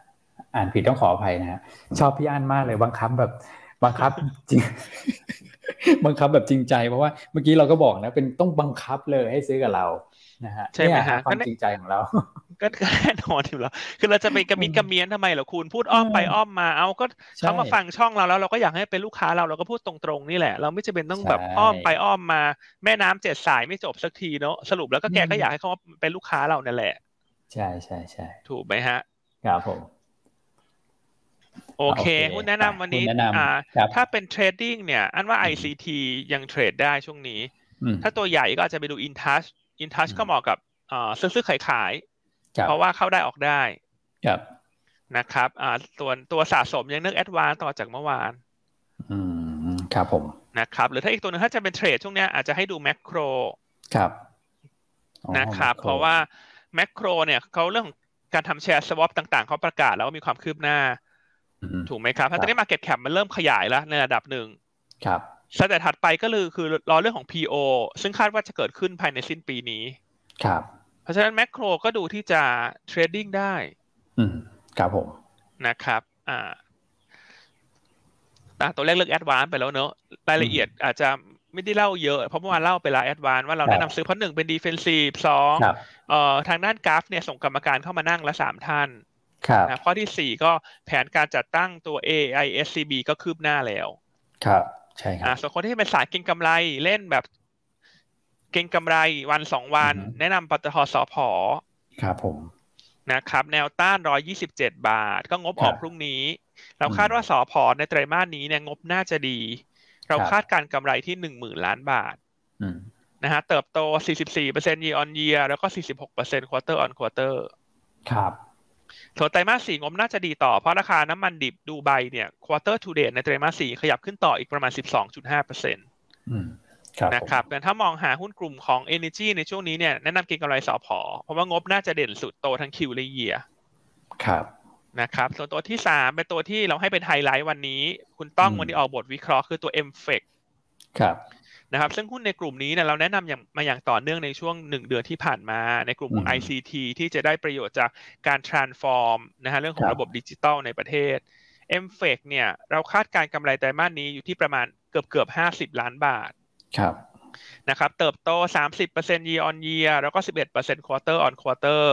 อ่านผิดต้องขออภัยนะฮะชอบพี่อ่านมากเลยบังคับแบบบังคับจริงบังคับแบบจริงใจเพราะว่าเมื่อกี้เราก็บอกนะ เป็นต้องบังคับเลยให้ซื้อกับเรา นะฮะใช่ไหมฮะความจริงใจของเรา ก็แน่นอนอยู่แล้วคือเราจะไปกระมิดกระเมียนทำไมเหรอคุณพูดอ้อมไปอ้อมมาเอาก็เขามาฟังช่องเราแล้ว เราก็อยากให้เป็นลูกค้าเราเราก็พูดตรงๆนี่แหละ เราไม่จะเป็นต้องแบบอ้อมไปอ้อมมา แม่น้ำเจ็ดสายไม่จบสักทีเนาะสรุปแล้วก็แกก็อยากให้เขาเป็นลูกค้าเรานั่นแหละ ใช่ใช่ใช่ถูกไหมฮะครับผมโอเคหุ้นแนะนำวันนี้อ่าถ้าเป็น trading เนี่ย อันว่า ICT ยังเทรดได้ช่วงนี้ ถ้าตัวใหญ่ก็อาจจะไปดู InTouch InTouch ก็เหมาะกับซื้อซื้อขายขาย เพราะว่าเข้าได้ออกได้ครับนะครับอ่าส่วนตัวสะสมยังนึกแอดวานต่อจากเมื่อวานอืมครับผมนะครับ หรือถ้าอีกตัวหนึ่งถ้าจะเป็นเทรดช่วงนี้อาจจะให้ดูแมคโครครับนะครับ เพราะว่าแมคโครเนี่ยเขาเรื่องการทำแชร์สวอปต่าง ๆเขาประกาศแล้วว่ามีความคืบหน้า ถูกไหมครับถ้าตอนนี้ market cap มันเริ่มขยายแล้วในระดับหนึ่งครับ step ถัดไปก็คือคือรอเรื่องของ PO ซึ่งคาดว่าจะเกิดขึ้นภายในสิ้นปีนี้ ครับ เพราะฉะนั้นแมคโครก็ดูที่จะ trading ได้ อืมครับผม นะครับ อ่าตัวเลขเลือก Advance ไปแล้วเนอะรายละเอียดอาจจะไม่ได้เล่าเยอะ เพราะเมื่อวานเล่าไปแล้ว Advance ว่าเราแนะนำซื้อเพราะหนึ่งเป็น defensive สองเอ่อทางด้านกราฟเนี่ยส่งกรรมการเข้ามานั่งละสามท่านครับข้อที่สี่ก็แผนการจัดตั้งตัว AISCB ก็คืบหน้าแล้ว ครับ ใช่ครับส่วนคนที่เป็นสายเก็งกำไรเล่นแบบ เก็งกำไรวันสองวัน แนะนำปตทสพครับผมนะครับ แนวต้านร้อยี่สิบเจ็ดบาท ก็งบออกพรุ่งนี้ เราคาดว่าสพในไตรมาสนี้เนี่ยงบน่าจะดี เราคาดการกำไรที่หนึ่งหมื่นล้านบาทนะฮะเติบโต 44% year on year แล้วก็ 46% quarter on quarter ครับ ส่วนไตรมาสสี่งบน่าจะดีต่อเพราะราคาน้ำมันดิบดูไบเนี่ย quarter to date ในไตรมาสสี่ขยับขึ้นต่ออีกประมาณ 12.5เปอร์เซ็นต์นะครับแต่ถ้ามองหาหุ้นกลุ่มของ Energy ในช่วงนี้เนี่ยแนะนำกินกำไรสอพอเพราะว่างบน่าจะเด่นสุดโตทั้งคิวและเยียครับนะครับส่วนตัวที่สามเป็นตัวที่เราให้เป็นไฮไลท์วันนี้ คุณต้องวันนี้ออกบทวิเคราะห์คือตัว m f e c ครับ นะครับซึ่งหุ้นในกลุ่มนี้เนี่ยเราแนะนำอย่างมาอย่างต่อเนื่องในช่วงหนึ่งเดือนที่ผ่านมาในกลุ่มของ ICT ที่จะได้ประโยชน์จากการ transform นะฮะเรื่องของระบบดิจิตอลในประเทศ m f e c เนี่ยเราคาดการกำไรไตรมาสนี้อยู่ที่ประมาณเกือบเกือบห้าสิบล้านบาทครับนะครับเติบโต 30% year on year แล้วก็ 11% quarter on quarter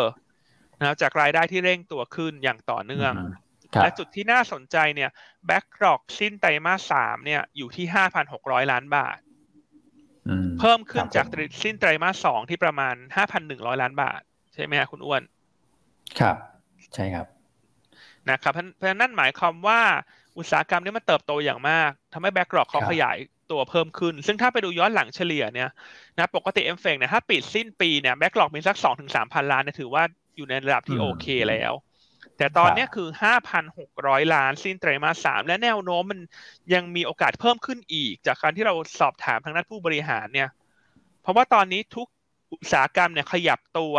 นะครับจากรายได้ที่เร่งตัวขึ้นอย่างต่อเนื่อง และจุดที่น่าสนใจเนี่ย backlog สิ้นไตรมาสสามเนี่ยอยู่ที่ 5,600 ล้านบาท เพิ่มขึ้นจากสิ้นไตรมาสสองที่ประมาณ5,100ล้านบาท ใช่ไหมครับคุณอ้วน ครับ ใช่ครับนะครับเพราะนั่นหมายความว่าอุตสาหกรรมนี้มันเติบโตอย่างมากทำให้ backlog เขาขยายตัวเพิ่มขึ้น ซึ่งถ้าไปดูย้อนหลังเฉลี่ยเนี่ยนะปกติ MFEC เนี่ยถ้าปิดสิ้นปีเนี่ย backlog มีสักสองถึงสามพันล้านเนี่ยถือว่าอยู่ในระดับที่โอเคแล้ว แต่ตอนนี้คือห้าพันหกร้อยล้านสิ้นไตรมาสสามและแนวโน้มมันยังมีโอกาสเพิ่มขึ้นอีก จากการที่เราสอบถามทางด้านผู้บริหารเนี่ย เพราะว่าตอนนี้ทุกอุตสาหกรรมเนี่ยขยับตัว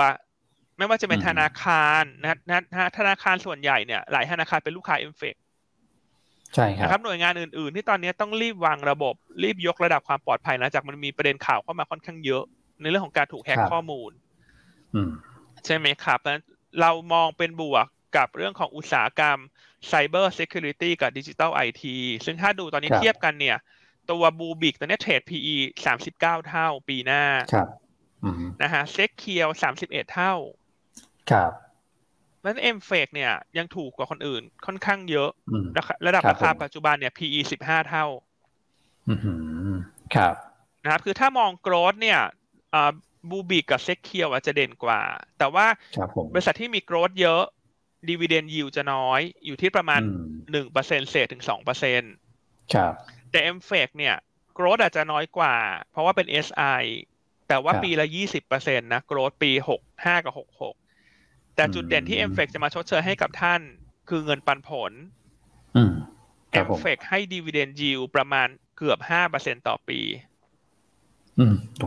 ไม่ว่าจะเป็นธนาคารนะนะธนาคารส่วนใหญ่เนี่ยหลายธนาคารเป็นลูกค้าเอ็มเฟกใช่ครับนะครับหน่วยงานอื่นๆ ที่ตอนนี้ต้องรีบวางระบบ รีบยกระดับความปลอดภัยนะจากมันมีประเด็นข่าวเข้ามาค่อนข้างเยอะ ในเรื่องของการถูกแฮกข้อมูลใช่ไหมครับเรามองเป็นบวก กับเรื่องของอุตสาหกรรม Cyber Security กับ Digital IT ซึ่งถ้าดูตอนนี้เทียบกันเนี่ย ตัว Bluebik ตอนนี้ trade PE สามสิบเก้าเท่าปีหน้านะฮะ SECURE สามสิบเอ็ดเท่า ครับนั้น MFEC เนี่ยยังถูกกว่าคนอื่นค่อนข้างเยอะ ระดับราคาปัจจุบันเนี่ย PE สิบห้าเท่าครับนะครับคือถ้ามอง growth เนี่ย Bluebik กับ SECURE อาจจะเด่นกว่า แต่ว่าบริษัทที่มี growth เยอะ ดีเวเดนยิวจะน้อยอยู่ที่ประมาณหนึ่งเปอร์เซ็นเศษถึงสองเปอร์เซ็นต์ครับแต่ MFEC เนี่ย growth อาจจะน้อยกว่า เพราะว่าเป็น SI แต่ว่าปีละยี่สิบเปอร์เซ็นต์นะ growth ปีหกห้ากับหกหกแต่จุดเด่นที่ MFEC จะมาชดเชยให้กับท่าน คือเงินปันผลMFEC ให้ดีเวเดนยิวประมาณเกือบห้าเปอร์เซ็นต่อปี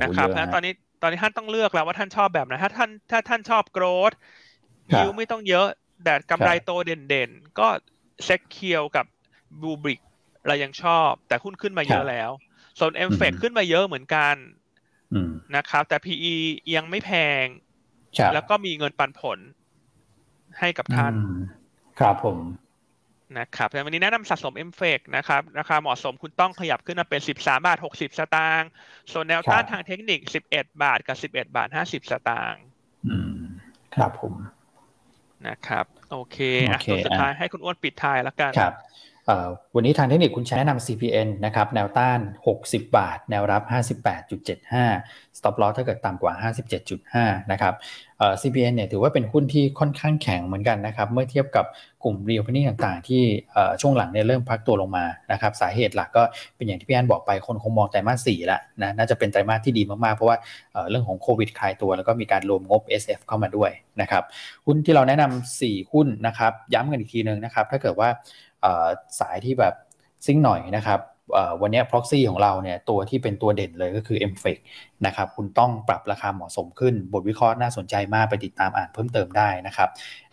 นะครับเพราะตอนนี้ตอนนี้ท่านต้องเลือกแล้วว่าท่านชอบแบบไหนถ้าท่านถ้าท่านชอบ growth yield ไม่ต้องเยอะ แต่กำไรโตเด่นๆ ก็ SECURE กับ Bluebik เรายังชอบ แต่หุ้นขึ้นมาเยอะแล้ว ส่วน MFEC ขึ้นมาเยอะเหมือนกันนะครับ แต่ PE ยังไม่แพง แล้วก็มีเงินปันผลให้กับท่าน ครับผมนะครับแต่วันนี้แนะนำสะสม m เฟกนะครับ ราคาเหมาะสมคุณต้องขยับขึ้นมาเป็น 13 บาท 60 สตางค์ส่วนแนวต้านทางเทคนิค 11 บาทกับ 11 บาท 50 สตางค์ครับผม นะครับ โอเคอะสุดท้ายให้คุณอ้วนปิดท้ายแล้วกันครับ วันนี้ทางเทคนิคคุณใช้แนะนำ CPN นะครับ แนวต้าน 60 บาท แนวรับ 58.75 stop loss ถ้าเกิดต่ำกว่า 57.5 นะครับ CPN เนี่ยถือว่าเป็นหุ้นที่ค่อนข้างแข็งเหมือนกันนะครับ เมื่อเทียบกับกลุ่ม real p e n i n g ต่างๆ ที่ช่วงหลังเนี่ยเริ่มพักตัวลงมานะครับ สาเหตุหลักก็เป็นอย่างที่พี่อันบอกไป คนคงมองไตรมาส4แล้วนะ น่าจะเป็นไตรมาสที่ดีมากๆ เพราะว่าเรื่องของโควิดคลายตัว แล้วก็มีการรวมงบ SF เข้ามาด้วยนะครับ หุ้นที่เราแนะนำ4หุ้นนะครับ ย้ำกันอีกทีนึงนะครับ ถ้าเกิดว่า สายที่แบบซิ่งหน่อยนะครับวันนี้ proxy ของเราเนี่ยตัวที่เป็นตัวเด่นเลยก็คือ m f e c นะครับคุณต้องปรับราคาเหมาะสมขึ้น บทวิเคราะห์น่าสนใจมากไปติดตามอ่านเพิ่มเติมได้นะครับ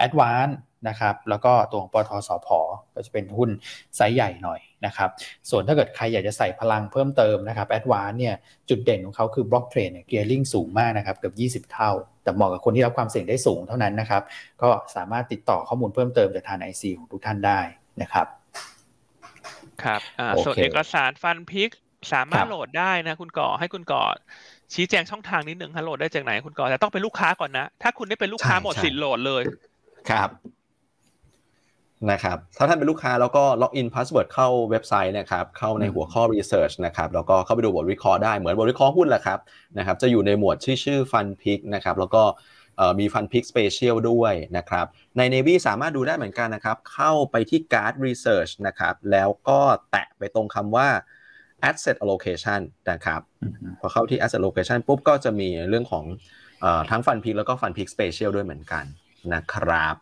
Advance นะครับแล้วก็ตัวของปตท.สผ.ก็จะเป็นหุ้นไซส์ใหญ่หน่อยนะครับส่วนถ้าเกิดใครอยากจะใส่พลังเพิ่มเติมนะครับ Advance เนี่ยจุดเด่นของเขาคือ block trade เนี่ย gearing สูงมากนะครับเกือบ20 เท่า แต่เหมาะกับคนที่รับความเสี่ยงได้สูงเท่านั้นนะครับก็สามารถติดต่อข้อมูลเพิ่มเติมจากทาง IC ของทุกท่านได้ นะครับ ครับอ่าส่วนเอกสาร Fund Pick สามารถโหลดได้นะ คุณก่อให้คุณก่อชี้แจงช่องทางนิดหนึ่งฮะโหลดได้จากไหนคุณก่อแต่ต้องเป็นลูกค้าก่อนนะ ถ้าคุณไม่ได้เป็นลูกค้าหมดสิทธิ์โหลดเลย ครับนะครับถ้าท่านเป็นลูกค้าแล้วก็ login password เข้าเว็บไซต์นะครับเข้าในหัวข้อ Research นะครับแล้วก็เข้าไปดูบทวิเคราะห์ได้เหมือนบทวิเคราะห์หุ้นแหละครับนะครับจะอยู่ในหมวดชื่อชื่อ Fund Pick นะครับแล้วก็ มี Fund Pick Special ด้วยนะครับ ใน Navy สามารถดูได้เหมือนกันนะครับ เข้าไปที่ Guard Research นะครับ แล้วก็แตะไปตรงคำว่า asset allocation นะครับ พอเข้าที่ asset allocation ปุ๊บก็จะมีเรื่องของทั้ง Fund Pick แล้วก็ Fund Pick Special ด้วยเหมือนกันนะครับ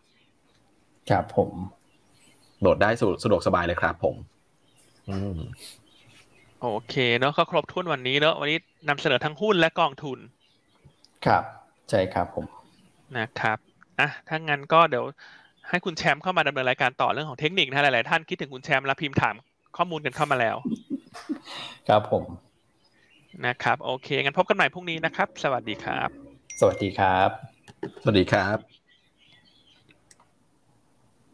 ครับผม โหลดได้สะดวกสบายเลยครับผมโอเคเนาะก็ครบถ้วนวันนี้เนาะวันนี้นำเสนอทั้งหุ้นและกองทุน ครับ ใช่ครับผม นะครับอะถ้างั้นก็เดี๋ยวให้คุณแชมป์เข้ามาดำเนินรายการต่อเรื่องของเทคนิคนะหลายๆท่านคิดถึงคุณแชมป์แล้วพิมพ์ถามข้อมูลกันเข้ามาแล้ว ครับผมนะครับโอเคงั้นพบกันใหม่พรุ่งนี้นะครับ สวัสดีครับ สวัสดีครับ สวัสดีครับ